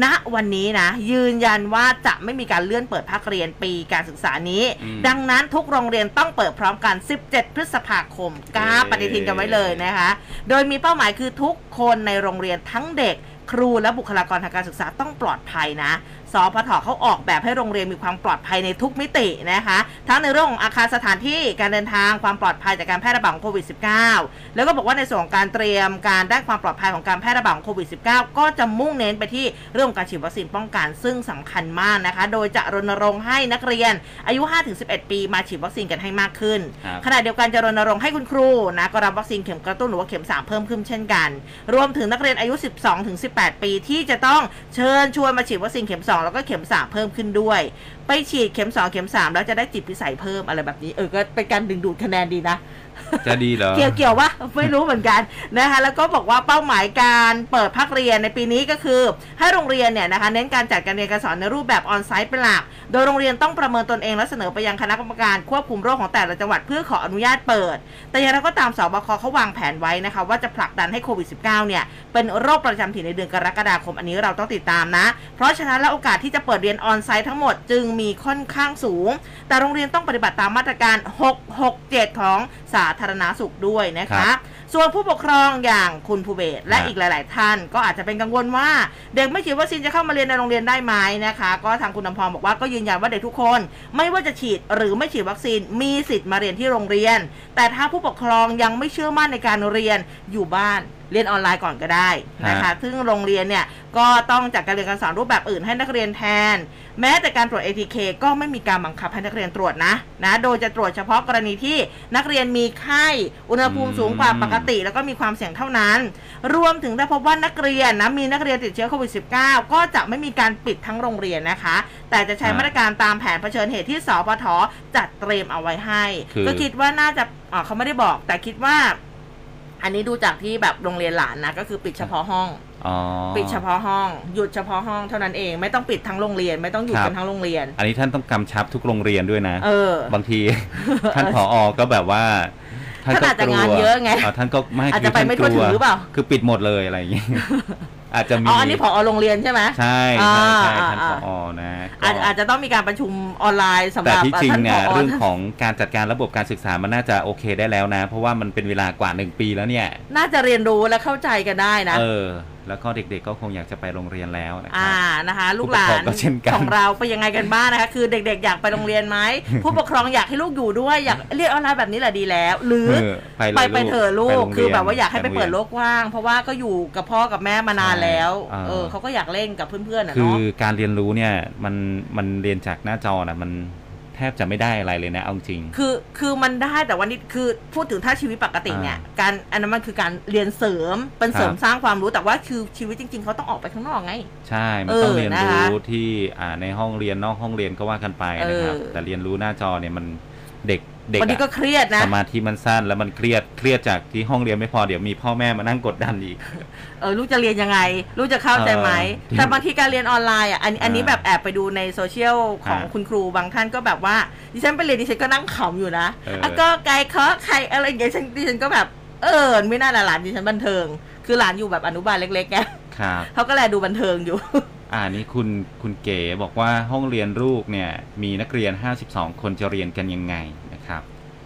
ณวันนี้นะ ยืนยันว่าจะไม่มีการเลื่อนเปิดภาคเรียนปีการศึกษานี้อืมดังนั้นทุกโรงเรียนต้องเปิดพร้อมกัน 17 พฤษภาคมกาปฏิทินกันไว้เลยนะคะ โดยมีเป้าหมายคือทุกคนในโรงเรียนทั้งเด็ก ครูและบุคลากรทางการศึกษาต้องปลอดภัยนะ สพทเขาออกแบบให้โรงเรียนมีความปลอดภัยในทุกมิตินะคะ ทั้งในเรื่องของอาคารสถานที่การเดินทางความปลอดภัยจากการแพร่ระบาดของโควิด -19 แล้วก็บอกว่าในส่วนของการเตรียมการด้านความปลอดภัยของการแพร่ระบาดของโควิด -19 ก็จะมุ่งเน้นไปที่เรื่องของการฉีดวัคซีนป้องกันซึ่งสำคัญมากนะคะ โดยจะรณรงค์ให้นักเรียนอายุ 5-11 ปีมาฉีดวัคซีนกันให้มากขึ้นครับขณะเดียวกันจะรณรงค์ให้คุณครูนะก็รับวัคซีนเข็มกระตุ้นหรือว่าเข็ม 3 เพิ่มขึ้นเช่นกัน รวมถึงนักเรียนอายุ 12-18 ปีที่จะต้องเชิญชวนมาฉีดวัคซีนเข็ม 2แล้วก็เข็ม3เพิ่มขึ้นด้วย ไปฉีดเข็ม2เข็ม3แล้วจะได้จิตพิสัยเพิ่มอะไรแบบนี้ เออก็เป็นการดึงดูดคะแนนดีนะ จะดีเหรอ เกี่ยวเกี่ยววะไม่รู้เหมือนกันนะคะแล้วก็บอกว่าเป้าหมายการเปิดภาคเรียนในปีนี้ก็คือ ให้โรงเรียนเนี่ยนะคะเน้นการจัดการเรียนการสอนในรูปแบบออนไซต์เป็นหลัก โดยโรงเรียนต้องประเมินตนเองและเสนอไปยังคณะกรรมการควบคุมโรคของแต่ละจังหวัดเพื่อขออนุญาตเปิด แต่อย่างไรก็ตามสบคเขาวางแผนไว้นะคะว่าจะผลักดันให้โควิด -19 เนี่ยเป็นโรคประจำถิ่นในเดือนกรกฎาคมอันนี้เราต้องติดตามนะ เพราะฉะนั้นแล้วโอกาสที่จะเปิดเรียนออนไซต์ทั้งหมดจึงมีค่อนข้างสูง แต่โรงเรียนต้องปฏิบัติตามมาตรการ 667 ของสาธารณาสุขด้วยนะครัคะบส่วนผู้ปกครองอย่างคุณภูเบศและฮะอีกหลาย ๆ ท่าน ก็อาจจะเป็นกังวลว่าเด็กไม่ฉีดวัคซีนจะเข้ามาเรียนในโรงเรียนได้ไหมนะคะ ก็ทางคุณนำพรบอกว่าก็ยืนยันว่าเด็กทุกคน ไม่ว่าจะฉีดหรือไม่ฉีดวัคซีนมีสิทธิ์มาเรียนที่โรงเรียน แต่ถ้าผู้ปกครองยังไม่เชื่อมั่นในการเรียนอยู่บ้านเรียนออนไลน์ก่อนก็ได้นะคะฮะซึ่งโรงเรียนเนี่ยก็ต้องจัดการเรียนการสอนรูปแบบอื่นให้นักเรียนแทน แม้แต่การตรวจ ATK ก็ไม่มีการบังคับให้นักเรียนตรวจนะนะ โดยจะตรวจเฉพาะกรณีที่นักเรียนมีไข้ อุณหภูมิสูงกว่าปกติ แล้วก็มีความเสี่ยงเท่านั้น รวมถึงถ้าพบว่านักเรียนนะมีนักเรียนติดเชื้อโควิด -19 ก็จะไม่มีการปิดทั้งโรงเรียนนะคะ แต่จะใช้ฮะมาตรการตามแผนเผชิญเหตุที่สพทจัดเตรียมเอาไว้ให้คือก็คิดว่าน่าจะอ๋อเขาไม่ได้บอก แต่คิดว่า อันนี้ดูจากที่แบบโรงเรียนหลานนะก็คือปิดเฉพาะห้อง อ๋อ ปิดเฉพาะห้อง หยุดเฉพาะห้องเท่านั้นเองไม่ต้องปิดทั้งโรงเรียนไม่ต้องหยุดครับ กันทั้งโรงเรียน อันนี้ท่านต้องกำชับทุกโรงเรียนด้วยนะ เออ บางที ท่านผอก็แบบว่าท่านอาจจะงานเยอะไงท่านก็ไม่อาจคืจะไปท่านไม่ทั่วถึงหรือเปล่า คือปิดหมดเลยอะไรอย่างงี้อาจจะมีอ๋ออันนี้ผอโรงเรียนใช่ไหมใช่ใช่ใช่ท่านผอ่าอนะอาจก็อาจจะต้องมีการประชุมออนไลน์สำหแต่รับที่จริงท่านเนี่ยผอเรื่องของการจัดการระบบการศึกษามันน่าจะโอเคได้แล้วนะ เพราะว่ามันเป็นเวลากว่าหนึ่งปีแล้วเนี่ย น่าจะเรียนรู้และเข้าใจกันได้นะ เออ แล้วก็เด็กๆก็คงอยากจะไปโรงเรียนแล้วนะคอ่ารับนะคะ ลูกหลาผู้ปกครอนงก็เช่นกันของเราไปนยังไงกันบ้างนะคะ คือเด็กๆ อยากไปโรงเรียนไหมผู้ปกครองอยากให้ลูกอยู่ด้วยอยากเรียนออนไลน์แบบนี้แหละดีแล้ว หรือเออไปไปเลยไปเถอะลูไปกโรงเรีนคือแบบว่าอยากให้ไปเปิดโรงรียนโลกกว้าง เพราะว่าก็อยู่กับพ่อกับแม่มานานแล้วอ่าเออเขาก็อยากเล่นกับเพื่อนๆนะคือเนาะการเรียนรู้เนี่ยมันมันเรียนจากหน้าจอนะมันแทบจะไม่ได้อะไรเลยนะเอาจริง คือคือมันได้แต่วันนี้คือพูดถึงถ้าชีวิตปกติเนี่ยอ่าการอันนั้นมันคือการเรียนเสริมเป็นเสริมครับสร้างความรู้แต่ว่าคือชีวิตจริง ๆเขาต้องออกไปข้างนอกไง ใช่ มันต้องเออเรียนนะคะรู้ที่อ่าในห้องเรียนนอกห้องเรียนก็ว่ากันไปนะครับเออแต่เรียนรู้หน้าจอเนี่ยมันเด็ก เด็กบางทีก็อะเครียดนะสมาธิมันสั้นแล้วมันเครียดเครียดจากที่ห้องเรียนไม่พอเดี๋ยวมีพ่อแม่มานั่งกดดันอีกเออลูกจะเรียนยังไง ลูกจะเข้าใจไหมเออแต่บางทีการเรียนออนไลน์อะอันอันนี้อ่าแบบแอบไปดูในโซเชียลของอ่าคุณครูบางท่านก็แบบว่าดิฉันไปเรียนดิฉันก็นั่งขำอยู่นะเอออ่อะก็ไกลเคาะใครอะไรอย่างเงี้ยฉันดิฉันก็แบบเออไม่น่าละหลานดิฉันบันเทิง คือหลานอยู่แบบอนุบาลเล็กๆไงครับเขาก็แลดูบันเทิงอยู่อ่านี่คุณคุณเก๋บอกว่าห้องเรียนลูกเนี่ยมีนักเรียน 52 คนจะเรียนกันยังไงนะครับ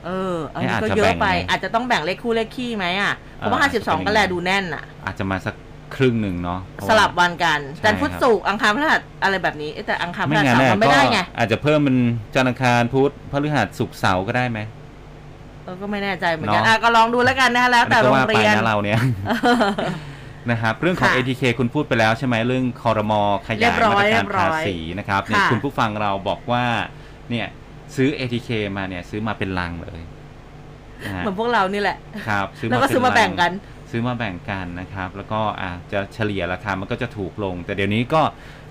เอออันให้นี้อาจก็จะเยแบ่อะงไปไงอาจจะต้องแบ่งเลขคู่เลขขี้ไหมอะ เพราะว่าเออห้าสิบสองเป็นยังไงก็แลดูแน่นอะ อาจจะมาสักครึ่งหนึ่งเนาะเพราะสว่าลับวันกันใช่จันทร์พุธครับศุกร์อังคารพฤหัสอะไรแบบนี้เอ๊ะแต่อังคารพฤไม่หัสงั้นเสาร์เนี่ยมันไม่ก็ได้ไงอาจจะเพิ่มเป็นจันทร์อังคารพุธพฤหัสศุกร์เสาร์ก็ได้ไหมเออก็ไม่แน่ใจเหมือนกันเนาะอะก็ลองดูแล้วกันนะคะแล้วแต่อันโรนี้ก็งว่าไปเรียนนะเราเนี่ยนะครับเรื่องของค่ะ ATK คุณพูดไปแล้วใช่ไหมเรื่องคอรมอขเรียายยบร้อยมาตรการเรียบร้ภาอยษีนะครับเนี่ยค่ะคุณผู้ฟังเราบอกว่าเนี่ย ซื้อ ATK มาเนี่ย ซื้อมาเป็นลังเลยนะฮะเหมือนพวกเรานี่แหละ ครับซื้อแล้วมาก็เป็นซื้อมาลั แบ่งกัน ซื้อมาแบ่งกันนะครับ แล้วก็อาจจะเฉลี่ยราคามันก็จะถูกลง แต่เดี๋ยวนี้ก็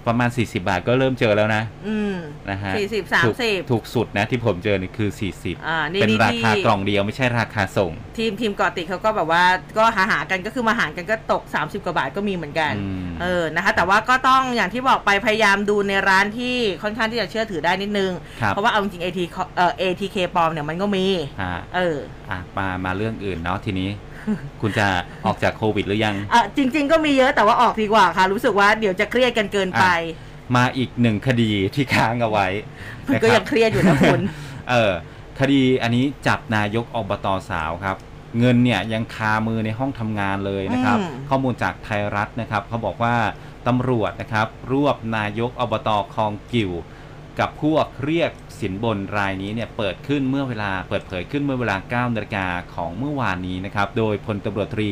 ประมาณ 40 บาทก็เริ่มเจอแล้วนะอืมนะฮะสี่สิบสามถูกสิบถูกสุดนะที่ผมเจอนี่คือ 40 อ่านี่เป็นนี่ราคาที่กล่องเดียวไม่ใช่ราคาส่ง ทีมทีมเกาะติดเขาก็แบบว่าก็หาหากันก็คือมาหารกันก็ตก 30 กว่าบาทก็มีเหมือนกันอืมเออนะคะแต่ว่าก็ต้องอย่างที่บอกไปพยายามดูในร้านที่ค่อนข้างที่จะเชื่อถือได้นิดนึงครับเพราะว่าเอาจริงๆ AT เอ่อ ATK ปลอมเนี่ยมันก็มีฮะเอออะมามาเรื่องอื่นเนาะทีนี้ คุณจะออกจากโควิดหรือยังอะจริง ๆ ก็มีเยอะแต่ว่าออกดีกว่าค่ะ รู้สึกว่าเดี๋ยวจะเครียดกันเกินไป มาอีกหนึ่งคดีที่ค้างเอาไว้มันนะก็ครัยังเครียดอยู่นะคุณเออคดีอันนี้จับนายกอบตสาวครับ เงินเนี่ยยังคามือในห้องทำงานเลยนะครับอืมข้อมูลจากไทยรัฐนะครับเขาบอกว่าตำรวจนะครับ รวบนายกอบตคลองกิวกับพวกเรียก สินบนรายนี้เนี่ยเปิดขึ้นเมื่อเวลาเปิดเผยขึ้นเมื่อเวลา9นาฬิกาของเมื่อวานนี้นะครับ โดยพลตำรวจตรี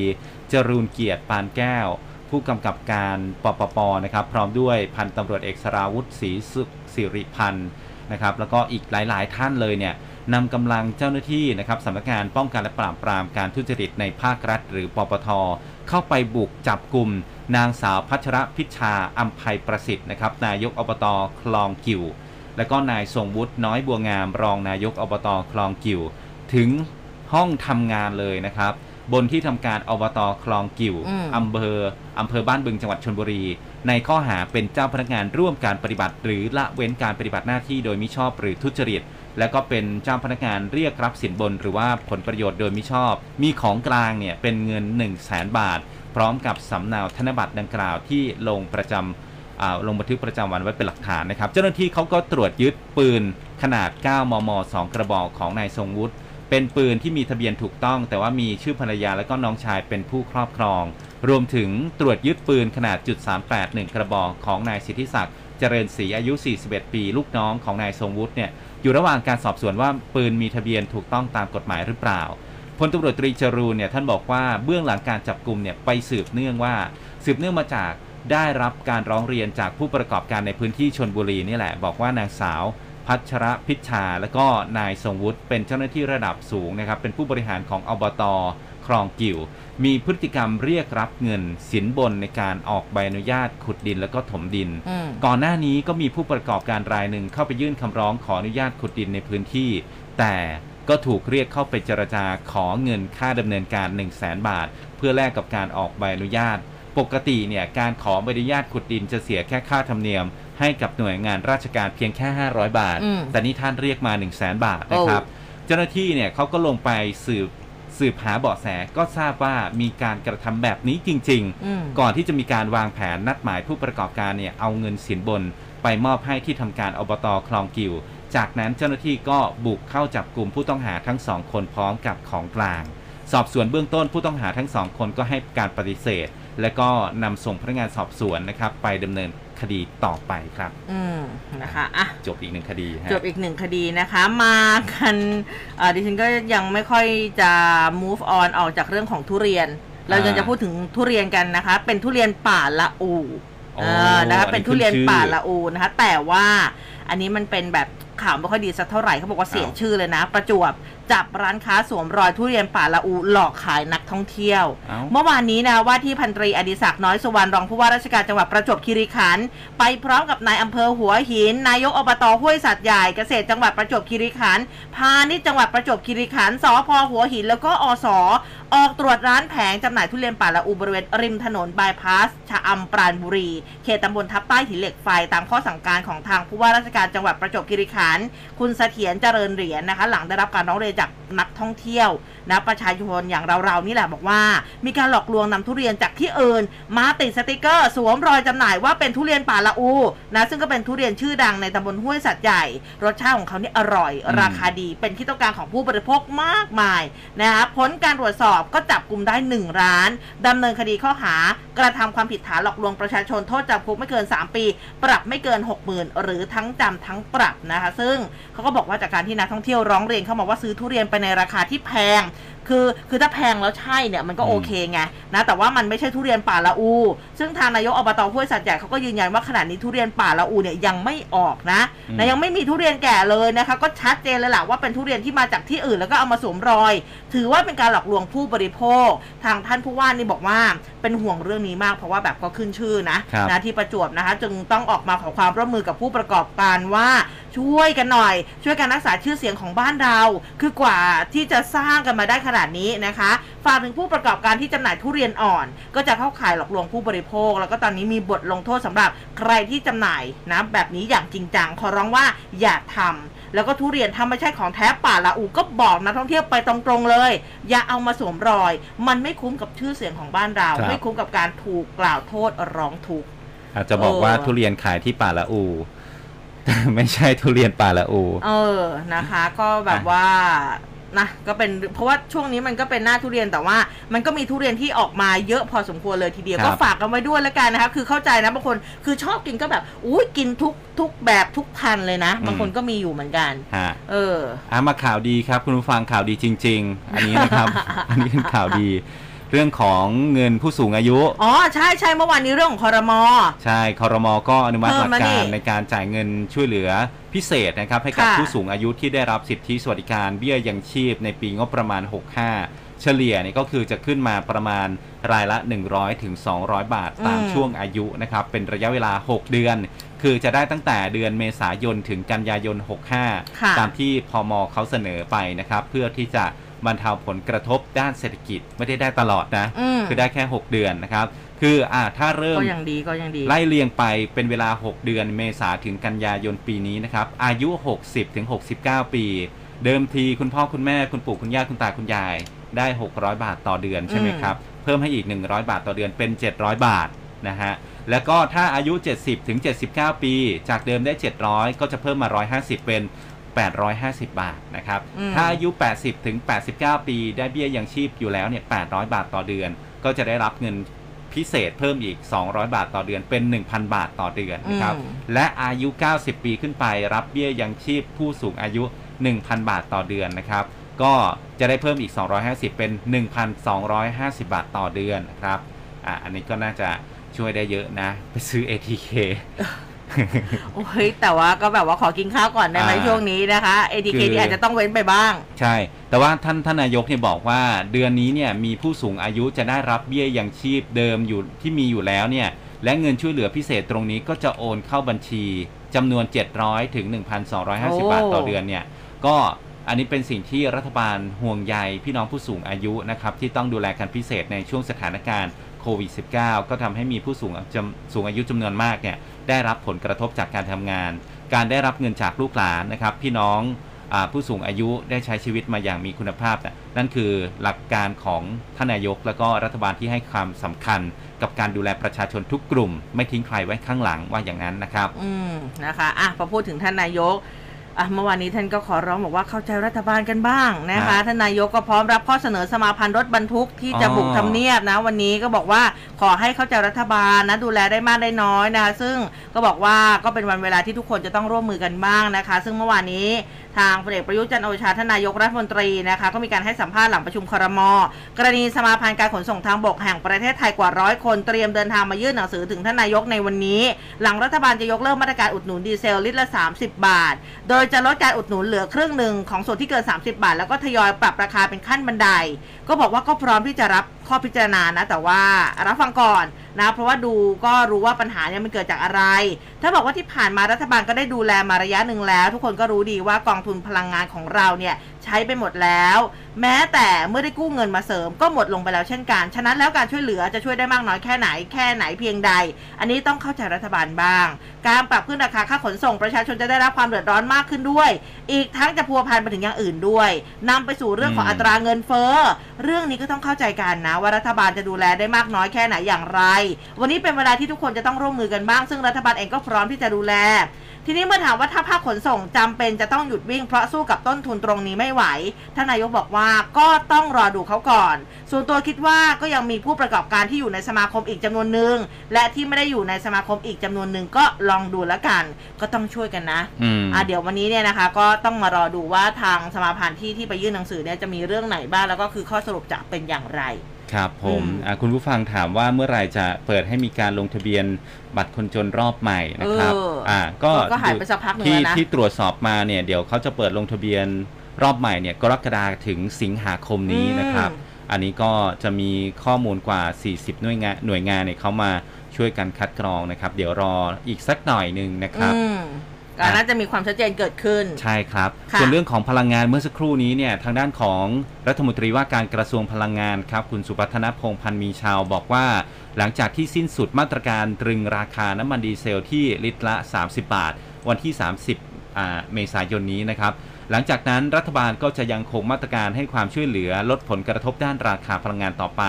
จรูนเกียรติปานแก้ว ผู้กำกับการปปปนะครับ พร้อมด้วยพันตำรวจเอกสราวุธศรีสุสิริพันธ์นะครับ แล้วก็อีกหลาย ๆ ท่านเลยเนี่ยนำกำลังเจ้าหน้าที่นะครับสำนักงานป้องกันและปราบปรามการทุจริตในภาครัฐ หรือปปท เข้าไปบุกจับกลุ่ม นางสาวพัชรพิชชาอัมภัยประสิทธิ์นะครับนายกอบตคลองกิ่ว แล้วก็นายทรงวุฒิน้อยบัวงาม รองนายกอบตคลองกิวถึงห้องทำงานเลยนะครับ บนที่ทำการอบตคลองกิวอืมอำเภออำเภอบ้านบึงจังหวัดชลบุรี ในข้อหาเป็นเจ้าพนักงานร่วมการปฏิบัติ หรือละเว้นการปฏิบัติหน้าที่โดยมิชอบหรือทุจริตและก็เป็นเจ้าพนักงานเรียกรับสินบน หรือว่าผลประโยชน์โดยมิชอบ มีของกลางเนี่ยเป็นเงิน 1 0 0 0 0แสนบาท พร้อมกับสำเนาธนบัตรดังกล่าวที่ลงประจำอ่า ลงบันทึกประจำวันไว้เป็นหลักฐานนะครับ เจ้าหน้าที่เขาก็ตรวจยึดปืนขนาด 9 มม 2 กระบอกของนายทรงวุฒิเป็นปืนที่มีทะเบียนถูกต้อง แต่ว่ามีชื่อภรรยาและก็น้องชายเป็นผู้ครอบครอง รวมถึงตรวจยึดปืนขนาดจุด38 1 กระบอกของนายสิทธิศักดิ์เจริญศรีอายุ 41 ปี ลูกน้องของนายทรงวุฒิเนี่ยอยู่ระหว่างการสอบสวนว่าปืนมีทะเบียนถูกต้องตามกฎหมายหรือเปล่าพลตำรวจตรีจรูนเนี่ยท่านบอกว่าเบื้องหลังการจับกลุ่มเนี่ยไปสืบเนื่องว่า สืบเนื่องมาจาก ได้รับการร้องเรียนจากผู้ประกอบการในพื้นที่ชนบุรีนี่แหละ บอกว่านางสาวพัชรพิชชา และก็นายทรงวุฒิเป็นเจ้าหน้าที่ระดับสูงนะครับ เป็นผู้บริหารของอบตคลองกิวมีพฤติกรรมเรียกรับเงินสินบนในการออกใบอนุญาตขุดดินแล้วก็ถมดินอืมก่อนหน้านี้ก็มีผู้ประกอบการรายหนึ่งเข้าไปยื่นคำร้องขออนุญาตขุดดินในพื้นที่ แต่ก็ถูกเรียกเข้าไปเจรจาขอเงินค่าดำเนินการ 1 0 0 0 0แบาท เพื่อแลกกับการออกใบอนุญาต ปกติเนี่ยการขอใบอนุญาตขุดดินจะเสียแค่ค่าธรรมเนียม ให้กับหน่วยงานราชการเพียงแค่ 500 บาท อืม แต่นี่ท่านเรียกมา 1 0 0 0 0แบาทนะครับ เจ้าหน้าที่เนี่ยเขาก็ลงไปสืบสืบหาเบาะแสก็ทราบว่ามีการกระทำแบบนี้จริง ๆ อืม ก่อนที่จะมีการวางแผนนัดหมายผู้ประกอบการเนี่ยเอาเงินสินบน ไปมอบให้ที่ทำการอบตคลองกิว จากนั้นเจ้าหน้าที่ก็บุกเข้าจับกลุ่มผู้ต้องหาทั้งสองคนพร้อมกับของกลาง สอบสวนเบื้องต้นผู้ต้องหาทั้งสองคนก็ให้การปฏิเสธ และก็นำส่งพนักงานสอบสวนนะครับ ไปดำเนินคดีต่อไปครับ อืมนะคะอะจบอีกหนึ่งคดีฮะจบอีกหนึ่งคดีนะคะ มากันเอ่อดิฉันก็ยังไม่ค่อยจะ move on ออกจากเรื่องของทุเรียน เรายังอ่าจะพูดถึงทุเรียนกันนะคะ เป็นทุเรียนป่าละอูโอ้เออนะคะอันนี้เป็นทุเรียนขึ้นชื่อป่าละอูนะคะ แต่ว่าอันนี้มันเป็นแบบข่าวไม่ค่อยดีสักเท่าไหร่เขาบอกว่าเสียอ้าวชื่อเลยนะ ประจวบ จับร้านค้าสวมรอยทุเรียนป่าละอูหลอกขายนักท่องเที่ยว เอ้า เมื่อวานนี้นะว่าที่พันตรีอดิศักดิ์น้อยสุวรรณรองผู้ว่าราชการจังหวัดประจวบคีรีขันธ์ไปพร้อมกับนายอำเภอหัวหิน นายกอบตห้วยสัตว์ใหญ่เกษตรจังหวัดประจวบคีรีขันธ์พาณิชย์จังหวัดประจวบคีรีขันธ์สพหัวหินแล้วก็อสออกตรวจร้านแผงจำหน่ายทุเรียนป่าละอูบริเวณริมถนนบายพาสชะอำปราณบุรี เขตตำบลทับใต้หินเหล็กไฟตามข้อสั่งการของทางผู้ว่าราชการจังหวัดประจวบคีรีขันธ์คุณเสถียรเจริญเหรียญนะคะ หลังได้รับการร้องเรียนจากนักท่องเที่ยวนะประชาชนอย่างเราๆนี่แหละบอกว่า มีการหลอกลวงนำทุเรียนจากที่อื่นมาติดสติกเกอร์ สวมรอยจำหน่ายว่าเป็นทุเรียนป่าละอูนะซึ่งก็เป็นทุเรียนชื่อดังในตำบลห้วยสัตว์ใหญ่ รสชาติของเขานี่อร่อยอราคาดีเป็นที่ต้องการของผู้บริโภคมากมายนะคะผลการตรวจสอบก็จับกลุ่มได้ 1 ร้านดำเนินคดีข้อหากระทำความผิดฐานหลอกลวงประชาชนโทษจำคุกไม่เกิน 3 ปี ปรับไม่เกิน 60,000 หรือทั้งจำทั้งปรับนะคะซึ่งเขาก็บอกว่าจากการที่นักท่องเที่ยวร้องเรียนเข้ามาว่าซื้อทุเรียนไปในราคาที่แพง คือคือถ้าแพงแล้วใช่เนี่ยมันก็อืมโอเคไงนะแต่ว่ามันไม่ใช่ทุเรียนป่าละอู ซึ่งทางนายกอบตห้วยสัตว์ใหญ่เขาก็ยืนยันว่าขณะนี้ทุเรียนป่าละอูเนี่ยยังไม่ออกนะอืมนะยังไม่มีทุเรียนแก่เลยนะคะก็ชัดเจนเลยแหละว่าเป็นทุเรียนที่มาจากที่อื่นแล้วก็เอามาสวมรอย ถือว่าเป็นการหลอกลวงผู้บริโภค ทางท่านผู้ว่านี่บอกว่าเป็นห่วงเรื่องนี้มากเพราะว่าแบบก็ขึ้นชื่อนะครับนะที่ประจวบนะคะจึงต้องออกมาขอความร่วมมือกับผู้ประกอบการว่า ช่วยกันหน่อย ช่วยกันรักษาชื่อเสียงของบ้านเรา คือกว่าที่จะสร้างกันมาได้ขนาดนี้นะคะฝากถึงผู้ประกอบการที่จำหน่ายทุเรียนอ่อน ก็จะเข้าข่ายหลอกลวงผู้บริโภค แล้วก็ตอนนี้มีบทลงโทษสำหรับใครที่จำหน่ายนะแบบนี้อย่างจริงจังขอร้องว่าอย่าทำแล้วก็ทุเรียนถ้าไม่ใช่ของแท้ป่าละอูก็บอกนักท่องเที่ยวไปตรงๆเลย อย่าเอามาสวมรอย มันไม่คุ้มกับชื่อเสียงของบ้านเราครับไม่คุ้มกับการถูกกล่าวโทษร้องทุกข์อาจจะบอกว่าเออทุเรียนขายที่ป่าละอูแต่ ไม่ใช่ทุเรียนป่าละอู เออนะคะ ก็แบบว่านะก็เป็นเพราะว่าช่วงนี้มันก็เป็นหน้าทุเรียนแต่ว่า มันก็มีทุเรียนที่ออกมาเยอะพอสมควรเลยทีเดียวครับก็ฝากกันไว้ด้วยแล้วกันนะคะคือเข้าใจนะบางคนคือชอบกินก็แบบอุ้ยกินทุกทุกแบบทุกพันเลยนะ บางคนก็มีอยู่เหมือนกันฮะเอออะมาข่าวดีครับ คุณผู้ฟังข่าวดีจริง ๆ อันนี้นะครับ อันนี้เป็นข่าวดี เรื่องของเงินผู้สูงอายุ อ๋อ ใช่ใช่เมื่อวานนี้เรื่องของคอรมอ ใช่คอรมอก็อนุมัติเพิ่หมลักแล้วนี่การในการจ่ายเงินช่วยเหลือพิเศษนะครับ ให้กับค่ะผู้สูงอายุที่ได้รับสิทธิสวัสดิการเบี้ยยังชีพในปีงบประมาณ 65 เฉลี่ยเนี่ยก็คือจะขึ้นมาประมาณรายละ 100ถึง200 บาทตามอืมช่วงอายุนะครับ เป็นระยะเวลา 6 เดือน คือจะได้ตั้งแต่เดือนเมษายนถึงกันยายนค่ะ65 ตามที่พมเขาเสนอไปนะครับ เพื่อที่จะ บรรเทาผลกระทบด้านเศรษฐกิจไม่ได้ได้ตลอดนะ อืมคือได้แค่ 6 เดือนนะครับ คืออ่าถ้าเริ่มก็ยังดีก็ยังดี ไล่เรียงไปเป็นเวลา 6 เดือนเมษาถึงกันยายนปีนี้นะครับ อายุ 60ถึง69 ปี เดิมทีคุณพ่อคุณแม่คุณปู่คุณย่าคุณตาคุณยาย ได้ 600 บาทต่อเดือนใช่ไหมอืมครับ เพิ่มให้อีก 100 บาทต่อเดือนเป็น 700 บาทนะฮะ แล้วก็ถ้าอายุ 70ถึง79 ปี จากเดิมได้ 700 ก็จะเพิ่มมา 150 เป็น 850 บาทนะครับ อืม ถ้าอายุ 80 ถึง 89 ปี ได้เบี้ยยังชีพอยู่แล้วเนี่ย 800 บาทต่อเดือน ก็จะได้รับเงินพิเศษเพิ่มอีก 200 บาทต่อเดือน เป็น 1,000 บาทต่อเดือนนะครับ อืม และอายุ 90 ปีขึ้นไป รับเบี้ยยังชีพผู้สูงอายุ 1,000 บาทต่อเดือนนะครับ ก็จะได้เพิ่มอีก 250 เป็น 1,250 บาทต่อเดือนนะครับ อะอันนี้ก็น่าจะช่วยได้เยอะนะ ไปซื้อ ATK โอ้ยแต่ว่าก็แบบว่าขอกินข้าวก่อนได้ไหมอ่าช่วงนี้นะคะ ATK คือนี่อาจจะต้องเว้นไปบ้าง ใช่ แต่ว่าท่านท่านนายกเนี่ยบอกว่าเดือนนี้เนี่ยมีผู้สูงอายุจะได้รับเบี้ยยังชีพเดิมอยู่ที่มีอยู่แล้วเนี่ย และเงินช่วยเหลือพิเศษตรงนี้ก็จะโอนเข้าบัญชีจำนวน 700 ถึง 1,250 บาทต่อเดือนเนี่ย ก็อันนี้เป็นสิ่งที่รัฐบาลห่วงใยพี่น้องผู้สูงอายุนะครับที่ต้องดูแลกันพิเศษในช่วงสถานการณ์ โควิด -19 ก็ทำให้มีผู้สูงจำสูงอายุจำนวนมากเนี่ยได้รับผลกระทบจากการทำงาน การได้รับเงินจากลูกหลานนะครับ พี่น้องอผู้สูงอายุได้ใช้ชีวิตมาอย่างมีคุณภาพน,ะนั่นคือหลักการของท่านนายก แล้วก็รัฐบาลที่ให้ความสำคัญกับการดูแลประชาชนทุกกลุ่ม ไม่ทิ้งใครไว้ข้างหลังว่าอย่างนั้นนะครับ อืมนะคะอะพอพูดถึงท่านนายก อะเมื่อวานนี้ท่านก็ขอร้องบอกว่าเข้าใจรัฐบาลกันบ้างนะครัคะบท่านนายกก็พร้อมรับข้อเสนอสมาพันธ์รถบรรทุกที่จะอ๋อบุกทำเนียบนะ วันนี้ก็บอกว่าขอให้เข้าใจรัฐบาลนะดูแลได้มากได้น้อยนะคะซึ่งก็บอกว่าก็เป็นวันเวลาที่ทุกคนจะต้องร่วมมือกันบ้างนะคะ ซึ่งเมื่อวานนี้ ทางพลเอกประยุทธ์จันทร์โอชาทนายกรัฐมนตรีนะคะก็มีการให้สัมภาษณ์หลังประชุมครม กรณีสมาพันธ์การขนส่งทางบกแห่งประเทศไทยกว่าร้อยคนเตรียมเดินทางมายื่นหนังสือถึงทานนายกในวันนี้ หลังรัฐบาลจะยกเลิกมาตรการอุดหนุนดีเซลลิตรละ 30 บาท โดยจะลดการอุดหนุนเหลือครึ่งหนึ่งของส่วนที่เกิน 30 บาท แล้วก็ทยอยปรับราคาเป็นขั้นบันได ก็บอกว่าก็พร้อมที่จะรับ ข้อพิจารณานะ แต่ว่ารับฟังก่อนนะ เพราะว่าดูก็รู้ว่าปัญหาเนี่ยมันเกิดจากอะไร ถ้าบอกว่าที่ผ่านมารัฐบาลก็ได้ดูแลมาระยะหนึ่งแล้ว ทุกคนก็รู้ดีว่ากองทุนพลังงานของเราเนี่ย ใช้ไปหมดแล้ว แม้แต่เมื่อได้กู้เงินมาเสริมก็หมดลงไปแล้วเช่นกัน ฉะนั้นแล้วการช่วยเหลือจะช่วยได้มากน้อยแค่ไหนแค่ไหนเพียงใด อันนี้ต้องเข้าใจรัฐบาลบ้าง การปรับขึ้นราคาค่าขนส่งประชาชนจะได้รับความเดือดร้อนมากขึ้นด้วย อีกทั้งจะพัวพันไปถึงอย่างอื่นด้วยนำไปสู่เรื่องของอืมอัตราเงินเฟ้อเรื่องนี้ก็ต้องเข้าใจกันนะว่ารัฐบาลจะดูแลได้มากน้อยแค่ไหนอย่างไร วันนี้เป็นเวลาที่ทุกคนจะต้องร่วมมือกันบ้าง ซึ่งรัฐบาลเองก็พร้อมที่จะดูแล ทีนี้เมื่อถามว่าถ้าภาคขนส่งจำเป็นจะต้องหยุดวิ่งเพราะสู้กับต้นทุนตรงนี้ไม่ไหวท่านนายกบอกว่าก็ต้องรอดูเขาก่อน ส่วนตัวคิดว่าก็ยังมีผู้ประกอบการที่อยู่ในสมาคมอีกจำนวนหนึ่งและที่ไม่ได้อยู่ในสมาคมอีกจำนวนหนึ่งก็ลองดูแล้วกัน ก็ต้องช่วยกันนะอืมอะเดี๋ยววันนี้เนี่ยนะคะ ก็ต้องมารอดูว่าทางสมาพันธ์ที่ที่ไปยื่นหนังสือเนี่ยจะมีเรื่องไหนบ้างแล้วก็คือข้อสรุปจะเป็นอย่างไร ครับผมอืมอะคุณผู้ฟังถามว่าเมื่อไหร่จะเปิดให้มีการลงทะเบียนบัตรคนจนรอบใหม่นะครับเอออ่อ่าก็ก็หายไปสักพักหนึ่งที่แล้วนะที่ตรวจสอบมาเนี่ยเดี๋ยวเขาจะเปิดลงทะเบียนรอบใหม่เนี่ยกรกฎาคมถึงสิงหาคมนี้นะครับอืมอันนี้ก็จะมีข้อมูลกว่า 40 หน่วยงานหน่วยงานเนี่ยเขามาช่วยกันคัดกรองนะครับ เดี๋ยวรออีกสักหน่อยหนึ่งนะครับอืมก็ น่าจะมีความชัดเจนเกิดขึ้น ใช่ครับค่ะส่วนเรื่องของพลังงานเมื่อสักครู่นี้เนี่ยทางด้านของรัฐมนตรีว่าการกระทรวงพลังงานครับ คุณสุพัฒนพงษ์พันธ์มีชาวบอกว่า หลังจากที่สิ้นสุดมาตรการตรึงราคาน้ำมันดีเซลที่ลิตรละ 30 บาท วันที่ 30อ่าเมษายนนี้นะครับ หลังจากนั้นรัฐบาลก็จะยังคงมาตรการให้ความช่วยเหลือลดผลกระทบด้านราคาพลังงานต่อไป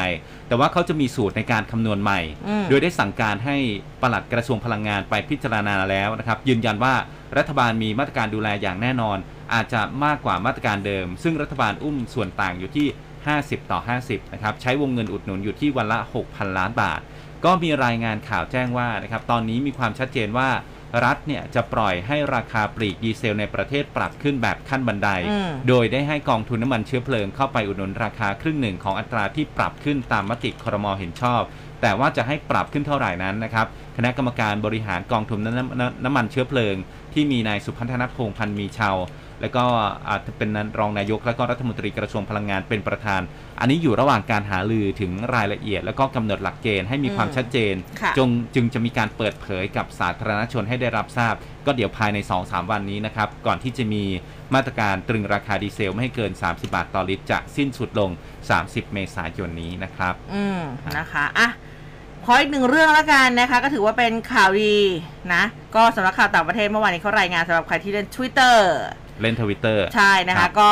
แต่ว่าเขาจะมีสูตรในการคำนวณใหม่อืมโดยได้สั่งการให้ปลัดกระทรวงพลังงานไปพิจารณาแล้วนะครับยืนยันว่ารัฐบาลมีมาตรการดูแลอย่างแน่นอน อาจจะมากกว่ามาตรการเดิม ซึ่งรัฐบาลอุ้มส่วนต่างอยู่ที่ 50 ต่อ 50 นะครับ ใช้วงเงินอุดหนุนอยู่ที่วันละ 6,000 ล้านบาท ก็มีรายงานข่าวแจ้งว่านะครับตอนนี้มีความชัดเจนว่า รัฐเนี่ยจะปล่อยให้ราคาปลีกดีเซลในประเทศปรับขึ้นแบบขั้นบันไดอืมโดยได้ให้กองทุนน้ำมันเชื้อเพลิงเข้าไปอุดหนุนราคาครึ่งหนึ่งของอัตราที่ปรับขึ้นตามมติครมเห็นชอบ แต่ว่าจะให้ปรับขึ้นเท่าไหร่นั้นนะครับคณะกรรมการบริหารกองทุนน้ำน้ำน้ำมันเชื้อเพลิง ที่มีนายสุพัฒนพงษ์พันธ์มีชาว และก็อาจจะเป็นรองนายกและก็รัฐมนตรีกระทรวงพลังงานเป็นประธาน อันนี้อยู่ระหว่างการหารือถึงรายละเอียด แล้วก็กำหนดหลักเกณฑ์ให้มีความอืมชัดเจนค่ะจงจึงจะมีการเปิดเผยกับสาธารณชนให้ได้รับทราบ ก็เดี๋ยวภายใน 2-3 วันนี้นะครับ ก่อนที่จะมีมาตรการตรึงราคาดีเซลไม่ให้เกิน 30 บาทต่อลิตรจะสิ้นสุดลง 30 เมษายนนี้นะครับ อืมนะคะอะขออีกหนึ่งเรื่องแล้วกันนะคะ ก็ถือว่าเป็นข่าวดีนะ ก็สำหรับข่าวต่างประเทศเมื่อวานนี้เขารายงานสำหรับใครที่เล่น Twitter เล่นทวิตเตอร์ใช่นะครัคะบก็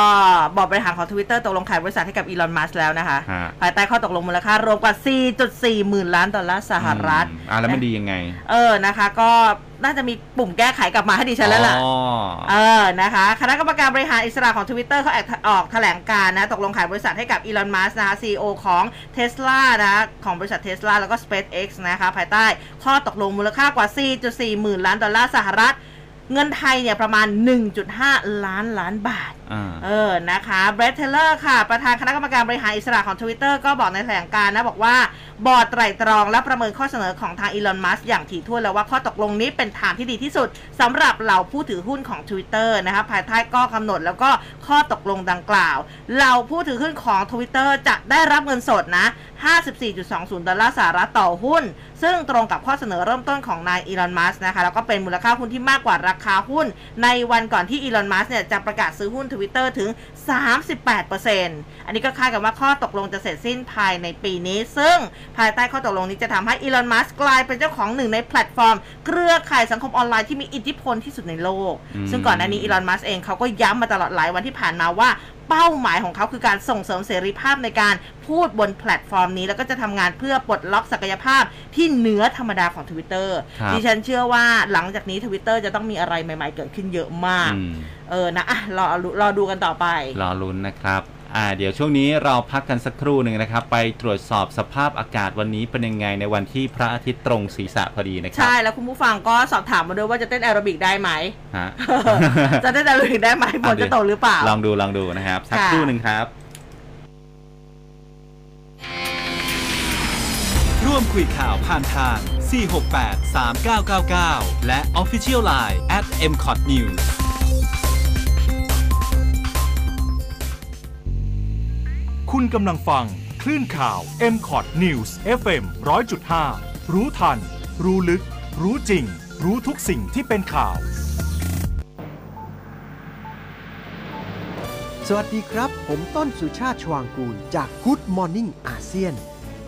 บอร์ดบริหารของ Twitter ตกลงขายบริษัทให้กับอีลอนมัสแล้วนะคะฮะภายใต้ข้อตกลงมูลค่ารวมกว่า 4.4 หมื่นล้านดอลลาร์สหรัฐอืมอ่าแล้วมันดียังไง เออนะคะ ก็น่าจะมีปุ่มแก้ไขกลับมาให้ดิฉันแล้วล่ะอ๋อเออนะคะ คณะกรรมการบริหารอิสระของ Twitter เขาแอกออกแถลงการนะ ตกลงขายบริษัทให้กับอีลอนมัสนะคะ CEO ของ Tesla นะของบริษัท Tesla แล้วก็ SpaceX นะคะ ภายใต้ข้อตกลงมูลค่ากว่า 4.4 หมื่นล้านดอลลาร์สหรัฐ เงินไทยเนี่ยประมาณ 1.5 ล้านล้านบาทอ่าเออ นะคะเบรต เทย์เลอร์ค่ะ ประธานคณะกรรมการบริหารอิสระของ Twitter ก็บอกในแถลงการณ์นะ บอกว่า บอร์ดไตร่ตรองและประเมินข้อเสนอของทางอีลอนมัสก์อย่างถี่ถ้วนแล้วว่าข้อตกลงนี้เป็นทางที่ดีที่สุดสำหรับเหล่าผู้ถือหุ้นของ Twitter นะคะภายใต้ข้อกำหนดแล้วก็ข้อตกลงดังกล่าวเหล่าผู้ถือหุ้นของ Twitter จะได้รับเงินสดนะ 54.20 ดอลลาร์สหรัฐต่อหุ้นซึ่งตรงกับข้อเสนอเริ่มต้นของนายอีลอน มัสก์นะคะ แล้วก็เป็นมูลค่าหุ้นที่มากกว่าราคาหุ้น ในวันก่อนที่อีลอน มัสก์เนี่ยจะประกาศซื้อหุ้น Twitter ถึง 38%อันนี้ก็คาดกันว่าข้อตกลงจะเสร็จสิ้นภายในปีนี้ ซึ่งภายใต้ข้อตกลงนี้จะทำให้อีลอน มัสก์กลายเป็นเจ้าของหนึ่งในแพลตฟอร์ม เครือข่ายสังคมออนไลน์ที่มีอิทธิพลที่สุดในโลกอืมซึ่งก่อนหน้านี้อีลอน มัสก์เองเขาก็ย้ำมาตลอดหลายวันที่ผ่านมาว่า เป้าหมายของเขาคือการส่งเสริมเสรีภาพในการพูดบนแพลตฟอร์มนี้ แล้วก็จะทำงานเพื่อปลดล็อกศักยภาพที่เหนือธรรมดาของ Twitter ครับดิฉันเชื่อว่าหลังจากนี้ Twitter จะต้องมีอะไรใหม่ ๆ เกิดขึ้นเยอะมากอืมเออนะอะรอรอดูกันต่อไป รอลุ้นนะครับ อ่าเดี๋ยวช่วงนี้เราพักกันสักครู่หนึ่งนะครับ ไปตรวจสอบสภาพอากาศวันนี้เป็นยังไงในวันที่พระอาทิตย์ตรงศีรษะพอดีนะครับใช่แล้วคุณผู้ฟังก็สอบถามมาด้วยว่าจะเต้นแอโรบิกได้ไหมฮะ จะเต้นแอโรบิกได้ไหมฝนจะตกหรือเปล่าลองดูลองดูนะครับ สักค่ะครู่หนึ่งครับ ร่วมคุยข่าวผ่านทาง 468 3999 และ Official Line at mcot news คุณกำลังฟัง คลื่นข่าว m c o t News FM 100.5 รู้ทัน รู้ลึก รู้จริง รู้ทุกสิ่งที่เป็นข่าว สวัสดีครับ ผมต้นสุชาติชวางกูล จาก Good Morning อาเซียน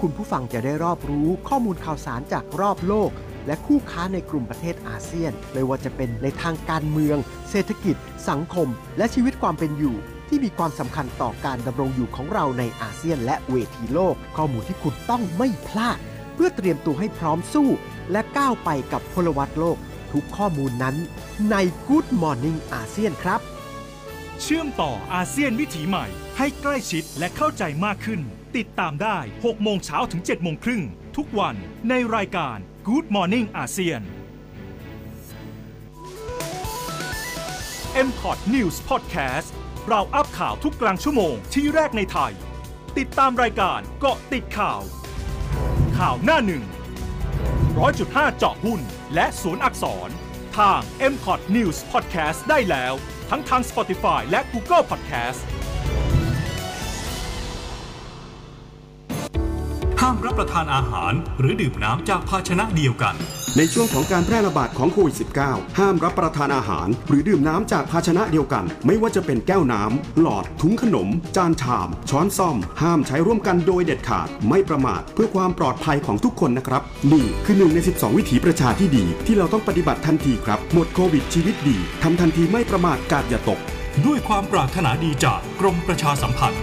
คุณผู้ฟังจะได้รอบรู้ข้อมูลข่าวสารจากรอบโลก และคู่ค้าในกลุ่มประเทศอาเซียน ไม่ว่าจะเป็นในทางการเมือง เศรษฐกิจ สังคม และชีวิตความเป็นอยู่ ที่มีความสำคัญต่อการดำรงอยู่ของเราในอาเซียนและเวทีโลก ข้อมูลที่คุณต้องไม่พลาด เพื่อเตรียมตัวให้พร้อมสู้ และก้าวไปกับพลวัตโลก ทุกข้อมูลนั้น ใน Good Morning อาเซียนครับ เชื่อมต่ออาเซียนวิถีใหม่ ให้ใกล้ชิดและเข้าใจมากขึ้น ติดตามได้ 6 โมงเช้าถึง 7 โมงครึ่งทุกวันในรายการ Good Morning อาเซียน m c o t News Podcast เราอัพข่าวทุกกลางชั่วโมงที่แรกในไทย ติดตามรายการเกาะติดข่าว ข่าวหน้าหนึ่งร้อยจุดห้าเจาะหุ้น และสวนอักษร ทาง m c o t News Podcast ได้แล้ว ทั้งทาง Spotify และ Google Podcast ห้ามรับประทานอาหารหรือดื่มน้ำจากภาชนะเดียวกัน ในช่วงของการแพร่ระบาดของโควิด -19 ห้ามรับประทานอาหาร หรือดื่มน้ำจากภาชนะเดียวกัน ไม่ว่าจะเป็นแก้วน้ำ หลอด ถุงขนม จานชาม ช้อนซ่อม ห้ามใช้ร่วมกันโดยเด็ดขาด ไม่ประมาทเพื่อความปลอดภัยของทุกคนนะครับ นี่คือหนึ่งใน 12 วิถีประชาที่ดี ที่เราต้องปฏิบัติทันทีครับ หมดโควิดชีวิตดีทำทันทีไม่ประมาทกาดอย่าตก ด้วยความปรารถนาดีจากกรมประชาสัมพันธ์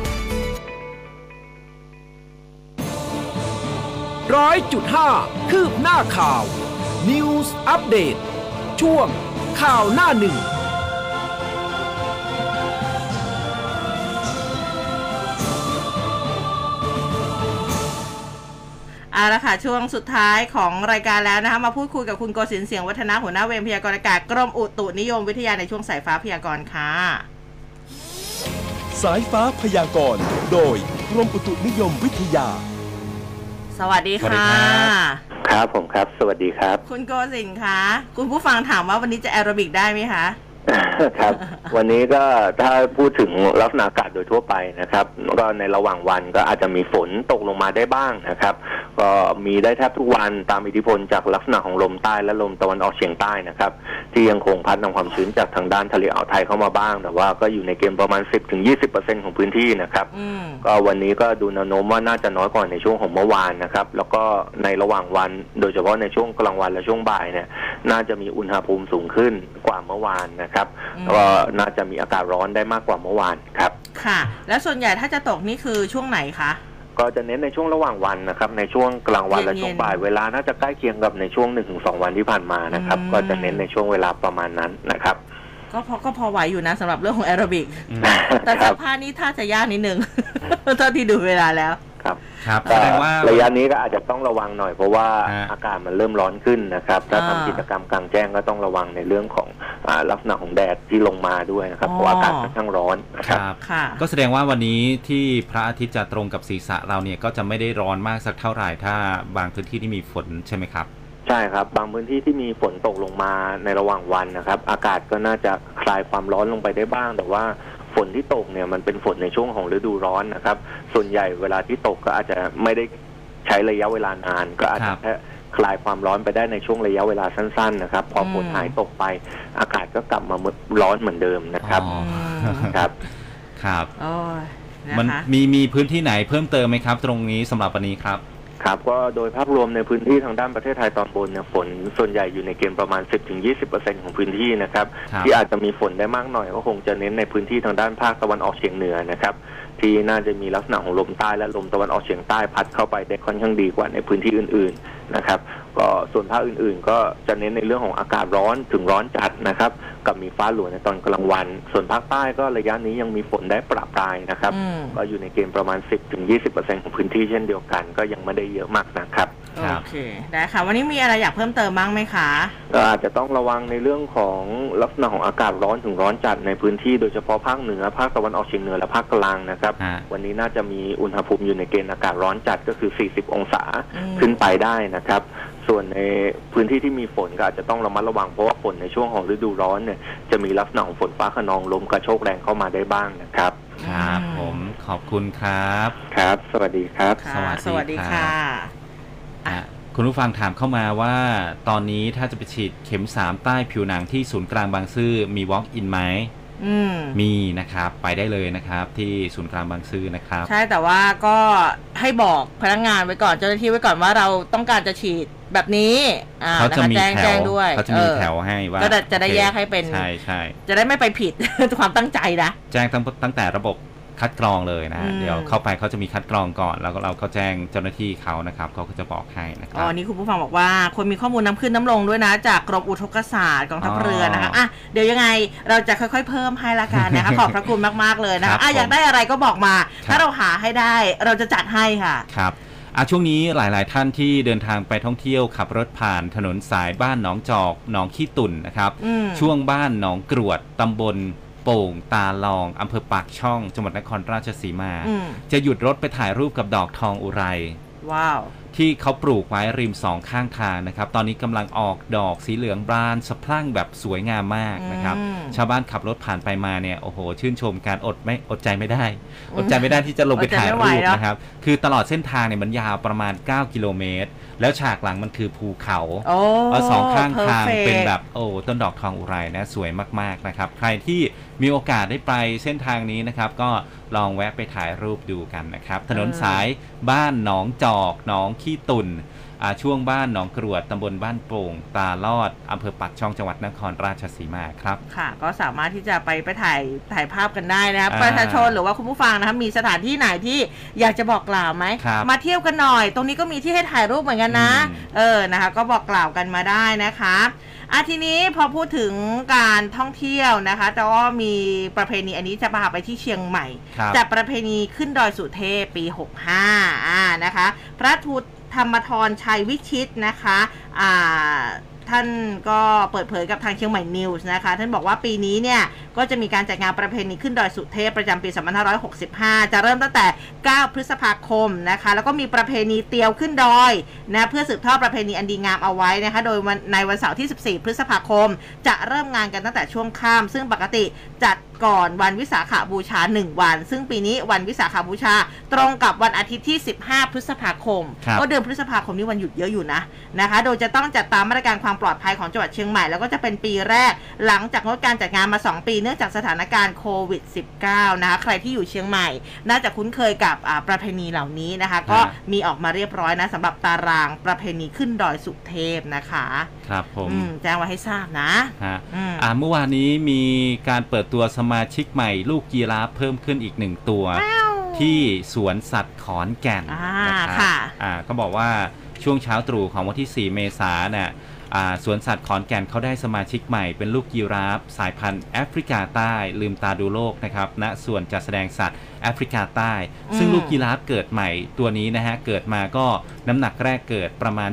ร้อยจุดห้าคืบหน้าข่าว News อัปเดตช่วงข่าวหน้าหนึ่ง เอาละค่ะ ช่วงสุดท้ายของรายการแล้วนะคะมาพูดคุยกับคุณโกศินทร์เสียงวัฒนาหัวหน้าเวรพยากรณ์อากาศกรมอุตุนิยมวิทยาในช่วงสายฟ้าพยากรณ์ค่ะ สายฟ้าพยากรณ์ โดยกรมอุตุนิยมวิทยา สวัสดีสวัสดีค่ะ ครับ ครับผมครับ สวัสดีครับ คุณโกศินคะ คุณผู้ฟังถามว่าวันนี้จะแอโรบิกได้ไหมคะ ครับ วันนี้ก็ถ้าพูดถึงลักษณะอากาศโดยทั่วไปนะครับ ก็ในระหว่างวันก็อาจจะมีฝนตกลงมาได้บ้างนะครับ ก็มีได้แทบทุกวันตามอิทธิพลจากลักษณะของลมใต้และลมตะวันออกเฉียงใต้นะครับ ที่ยังคงพัดนำความชื้นจากทางด้านทะเลอ่าวไทยเข้ามาบ้าง แต่ว่าก็อยู่ในเกณฑ์ประมาณ 10-20%ของพื้นที่นะครับอืมก็วันนี้ก็ดูแนวโน้มว่าน่าจะน้อยกว่าในช่วงของเมื่อวานนะครับ แล้วก็ในระหว่างวัน โดยเฉพาะในช่วงกลางวันและช่วงบ่ายเนี่ย น่าจะมีอุณหภูมิสูงขึ้นกว่าเมื่อวานนะครับอืมแล้วก็น่าจะมีอากาศร้อนได้มากกว่าเมื่อวานครับ ค่ะ แล้วส่วนใหญ่ถ้าจะตกนี่คือช่วงไหนคะก็จะเน้นในช่วงระหว่างวันนะครับ ในช่วงกลางวันและเย็นๆช่วงบ่ายเวลาน่าจะใกล้เคียงกับในช่วงหนึ่งถึงสองวันที่ผ่านมานะครับอืมก็จะเน้นในช่วงเวลาประมาณนั้นนะครับ ก็พอก็พอไหวอยู่นะสำหรับเรื่องของแอโรบิกอืมแต่คสรับภาพนี้ถ้าจะยากนิดนึงเท่าที่ดูเวลาแล้ว ครับครับแสก็ดงว่า ระยะนี้ก็อาจจะต้องระวังหน่อยเพราะว่าฮะ อากาศมันเริ่มร้อนขึ้นนะครับ ถ้าอ่าทำกิจกรรมกลางแจ้งก็ต้องระวังในเรื่องของอาลักษณะของแดดที่ลงมาด้วยนะครับอ๋อ เพราะว่าอากาศค่อนข้างร้อนนะคครับรับค่ะ ก็แสดงว่าวันนี้ที่พระอาทิตย์จะตรงกับศีรษะเราเนี่ยก็จะไม่ได้ร้อนมากสักเท่าไหร่ถ้าบางพื้นที่ที่มีฝนใช่ไหมครับ ใช่ครับ บางพื้นที่ที่มีฝนตกลงมาในระหว่างวันนะครับ อากาศก็น่าจะคลายความร้อนลงไปได้บ้าง แต่ว่า ฝนที่ตกเนี่ยมันเป็นฝนในช่วงของฤดูร้อนนะครับ ส่วนใหญ่เวลาที่ตกก็อาจจะไม่ได้ใช้ระยะเวลานาน ก็อาจครัจะบแค่คลายความร้อนไปได้ในช่วงระยะเวลาสั้น ๆ นะครับ พอฝนอืมหายตกไป อากาศก็กลับมาร้อนเหมือนเดิมนะครับอ๋อครับครับโอ้ยนะมันคะมีมีพื้นที่ไหนเพิ่มเติมไหมครับ ตรงนี้สำหรับวันนี้ครับ ครับก็โดยภาพรวมในพื้นที่ทางด้านประเทศไทยตอนบนเนี่ยฝนส่วนใหญ่อยู่ในเกณฑ์ประมาณ 10-20%ของพื้นที่นะครับ ครับ ที่อาจจะมีฝนได้มากหน่อยก็คงจะเน้นในพื้นที่ทางด้านภาคตะวันออกเฉียงเหนือนะครับ ที่น่าจะมีลักษณะของลมใต้และลมตะวันออกเฉียงใต้พัดเข้าไปได้ค่อนข้างดีกว่าในพื้นที่อื่นๆนะครับ ก็ส่วนภาคอื่นๆ ก็จะเน้นในเรื่องของอากาศร้อนถึงร้อนจัดนะครับ กับมีฟ้าหลวในตอนกลางวัน ส่วนภาคใต้ก็ระยะนี้ยังมีฝนได้ประปรายนะครับอืมก็อยู่ในเกณฑ์ประมาณ 10-20%ของพื้นที่เช่นเดียวกัน ก็ยังไม่ได้เยอะมากนะครับครั โอบเคได้ค่ะ วันนี้มีอะไรอยากเพิ่มเติมบ้างไหมคะก็อาจจะต้องระวังในเรื่องของลักษณะของอากาศร้อนถึงร้อนจัดในพื้นที่โดยเฉพาะภาคเหนือภาคตะวันออกเฉียงเหนือและภาคกลางนะครับ ฮะ วันนี้น่าจะมีอุณหภูมิอยู่ในเกณฑ์อากาศร้อนจัดก็คือ 40 องศาอืมขึ้นไปได้นะครับ ส่วนในพื้นที่ที่มีฝนก็อาจจะต้องระมัดระวังเพราะว่าฝนในช่วงของฤดูร้อนเนี่ยจะมีลักษณะของฝนฟ้าขนองลมกระโชกแรงเข้ามาได้บ้างนะครับครับ ผมขอบคุณครับ ครับ สวัสดีครับ ค่ะสวัสดีครับค่ะอะ คุณผู้ฟังถามเข้ามาว่าตอนนี้ถ้าจะไปฉีดเข็ม3ใต้ผิวหนังที่ศูนย์กลางบางซื่อมี walk in ไหมอืมมีนะครับไปได้เลยนะครับที่ศูนย์กลางบางซื่อนะครับ ใช่แต่ว่าก็ให้บอกพนักงานไว้ก่อนเจ้าหน้าที่ไว้ก่อนว่าเราต้องการจะฉีดแบบนี้อ่าเขาจะนคมีแจ้งแถแจ้วงด้วยเขาจะมีออแถวให้ว่าก็จะจะได้โอคแยกให้เป็นใช่ใช่จะได้ไม่ไปผิดความตั้งใจนะแจ้งตั้งตั้งแต่ระบบ คัดกรองเลยนะอืมเดี๋ยวเข้าไปเขาจะมีคัดกรองก่อน แล้วก็เราก็แจ้งเจ้าหน้าที่เขานะครับเขาก็จะบอกให้นะคอ๋รัอบนี่คุณผู้ฟังบอกว่าควรมีข้อมูลน้ำขึ้นน้ำลงด้วยนะ จากกรมอุทกศาสตร์กองทัพอ๋อเรือนะคะอะเดี๋ยวยังไงเราจะค่อยๆ เพิ่มให้ละกันนะคะขอบพระคุณมากๆเลยนะครัคะบอะอยากผมได้อะไรก็บอกมาครับถ้าเราหาให้ได้เราจะจัดให้ค่ะครับอะช่วงนี้หลาย ๆ ท่านที่เดินทางไปท่องเที่ยวขับรถผ่านถนนสายบ้านหนองจอกหนองขี้ตุ่นนะครับอืมช่วงบ้านหนองกรวดตำบล โป่งตาลองอำเภอปากช่องจังหวัดนครราชสีมา อืม จะหยุดรถไปถ่ายรูปกับดอกทองอุไร ว้าว ที่เขาปลูกไว้ริมสองข้างทางนะครับ ตอนนี้กำลังออกดอกสีเหลืองบานสะพรั่งแบบสวยงามมากนะครับ อืม ชาวบ้านขับรถผ่านไปมาเนี่ยโอ้โห ชื่นชมการอดไม่อดใจไม่ได้ อดใจไม่ได้ที่จะลงไปอดใจถ่ายไม่ไหวรูปเนอะนะครับ คือตลอดเส้นทางเนี่ยมันยาวประมาณ 9 กิโลเมตร แล้วฉากหลังมันคือภูเขาโอ้เอาสองข้างทาง perfect เป็นแบบโอ้ต้นดอกทองอุไรนะสวยมากๆนะครับ ใครที่มีโอกาสได้ไปเส้นทางนี้นะครับ ก็ลองแวะไปถ่ายรูปดูกันนะครับ ถนนสายบ้านหนองจอกหนองขี้ตุ่นอ่า ช่วงบ้านหนองกรวดตำบลบ้านโป่ง ตาลอดอำเภอปักช่องจังหวัดนครราชสีมาครับค่ะ ก็สามารถที่จะไปไปถ่ายถ่ายภาพกันได้นะครับอ่าประชาชนหรือว่าคุณผู้ฟังนะครับมีสถานที่ไหนที่อยากจะบอกกล่าวไหมครับมาเที่ยวกันหน่อย ตรงนี้ก็มีที่ให้ถ่ายรูปเหมือนกันนะอืมเออนะคะก็บอกกล่าวกันมาได้นะคะอะทีนี้พอพูดถึงการท่องเที่ยวนะคะแต่ว่ามีประเพณีอันนี้จะพาไปที่เชียงใหม่ครับจัดประเพณีขึ้นดอยสุเทพปี 65อ่านะคะ พระทูต ธรรมทรชัยวิชิตนะคะท่านก็เปิดเผยกับทางเชียงใหม่นิวส์นะคะ ท่านบอกว่าปีนี้เนี่ย ก็จะมีการจัดงานประเพณีขึ้นดอยสุเทพประจำปี 2565 จะเริ่มตั้งแต่ 9 พฤษภาคมนะคะ แล้วก็มีประเพณีเตียวขึ้นดอยนะเพื่อสืบทอดประเพณีอันดีงามเอาไว้นะคะ โดยในวันเสาร์ที่ 14 พฤษภาคม จะเริ่มงานกันตั้งแต่ช่วงค่ำซึ่งปกติจัดก่อนวันวิสาขาบูชา 1 วัน ซึ่งปีนี้วันวิสาขาบูชา ตรงกับวันอาทิตย์ที่ 15 พฤษภาคมครับก็เดือนพฤษภาคมนี่วันหยุดเยอะอยู่นะนะคะ โดยจะต้องจัดตามมาตรการความปลอดภัยของจังหวัดเชียงใหม่ แล้วก็จะเป็นปีแรกหลังจากงดการจัดงานมา 2 ปีเนื่องจากสถานการณ์โควิด -19 นะคะ ใครที่อยู่เชียงใหม่ น่าจะคุ้นเคยกับอ่าประเพณีเหล่านี้นะคะ ก็มีออกมาเรียบร้อยนะสำหรับตารางประเพณีขึ้นดอยสุเทพนะคะ ครับผมอืมแจ้งไว้ให้ทราบนะฮะอืมอ่าเมื่อวานนี้มีการเปิดตัวสมาชิกใหม่ลูกยีราฟเพิ่มขึ้นอีกหนึ่งตัว ที่สวนสัตว์ขอนแก่นอ่านะครับค่ะอ่าก็บอกว่าช่วงเช้าตรู่ของวันที่ 4 เมษายนน่ะอ่า สวนสัตว์ขอนแก่นเขาได้สมาชิกใหม่เป็นลูกยีราฟ สายพันธุ์แอฟริกาใต้ ลืมตาดูโลกนะครับณส่วนจัดแสดงสัตว์แอฟริกาใต้ ซึ่งอืมลูกยีราฟเกิดใหม่ตัวนี้นะฮะ เกิดมาก็น้ำหนักแรกเกิดประมาณ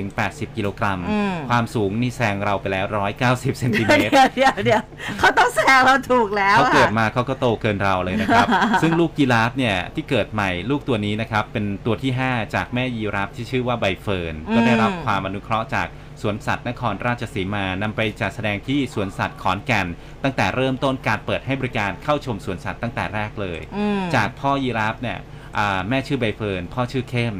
70-80 กิโลกรัมอืมความสูงนี่แซงเราไปแล้ว 190เซนติเมตรเดี๋ยวเดี๋ยวเดี๋ยวเขาต้องแซงเราถูกแล้วเขาเกิดอะมาเขาก็โตเกินเราเลยนะครับ ซึ่งลูกยีราฟเนี่ยที่เกิดใหม่ลูกตัวนี้นะครับเป็นตัวที่ 5 จากแม่ยีราฟที่ชื่อว่าใบเฟิร์นอืมก็ได้รับความอนุเคราะห์จาก สวนสัตว์นครราชสีมานำไปจัดแสดงที่สวนสัตว์ขอนแก่น ตั้งแต่เริ่มต้นการเปิดให้บริการเข้าชมสวนสัตว์ตั้งแต่แรกเลยอืมจากพ่อยีราฟเนี่ยอ่าแม่ชื่อใบเฟิร์นพ่อชื่อเข้ม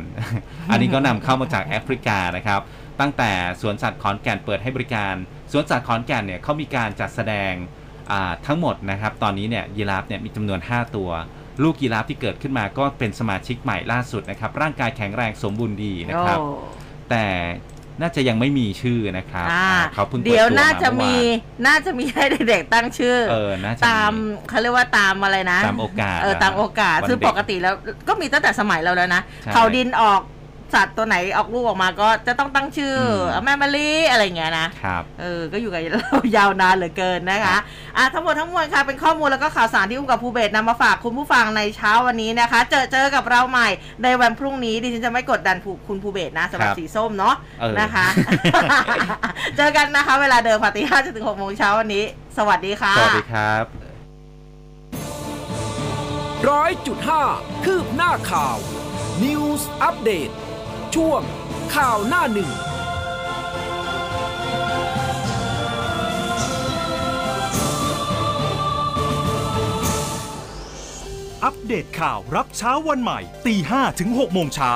อันนี้ก็นำเข้ามาจากแอฟริกานะครับ ตั้งแต่สวนสัตว์ขอนแก่นเปิดให้บริการสวนสัตว์ขอนแก่นเนี่ยเขามีการจัดแสดงอ่าทั้งหมดนะครับตอนนี้เนี่ยยีราฟเนี่ยมีจำนวน 5 ตัวลูกยีราฟที่เกิดขึ้นมาก็เป็นสมาชิกใหม่ล่าสุดนะครับ ร่างกายแข็งแรงสมบูรณ์ดีนะครับโอ้แต่ น่าจะยังไม่มีชื่อนะครับอ่าอ่าเขาเพิ่งปิเดี๋ยวตัน่าจะเอมีวานน่าจะมีให้เด็กๆตั้งชื่อเออน่าจะตามเขาเรียกว่าตามอะไรนะ ตามโอกาสเออตามโอกาสวันซึ่งเด็กปกติแล้วก็มีตั้งแต่สมัยเราแล้วนะใช่เขาดินออก สัตว์ตัวไหนออกลูกออกมาก็จะต้องตั้งชื่ออมแม่มะลิอะไรอย่างเงี้ยนะครับเออก็อยู่กับเรายาวนานเหลือเกินนะคะอะทั้งหมดทั้งมวลค่ะเป็นข้อมูลแล้วก็ข่าวสารที่อุ้มกับภูเบศนำมาฝากคุณผู้ฟังในเช้าวันนี้นะคะ เจอเจอกับเราใหม่ในวันพรุ่งนี้ดิฉันจะไม่กดดันผู้คุณภูเบศนะสำหรับครับสีส้มเนาะเออนะคะ เจอกันนะคะ เวลาเดิมค่ะตีห้าจนถึงหกโมงเช้าวันนี้ สวัสดีค่ะสวัสดีครับร้อยจุดห้าคืบหน้าข่าว News อัปเดต ช่วง ข่าวหน้าหนึ่งอัปเดตข่าวรับเช้าวันใหม่ตี5ถึง6โมงเช้า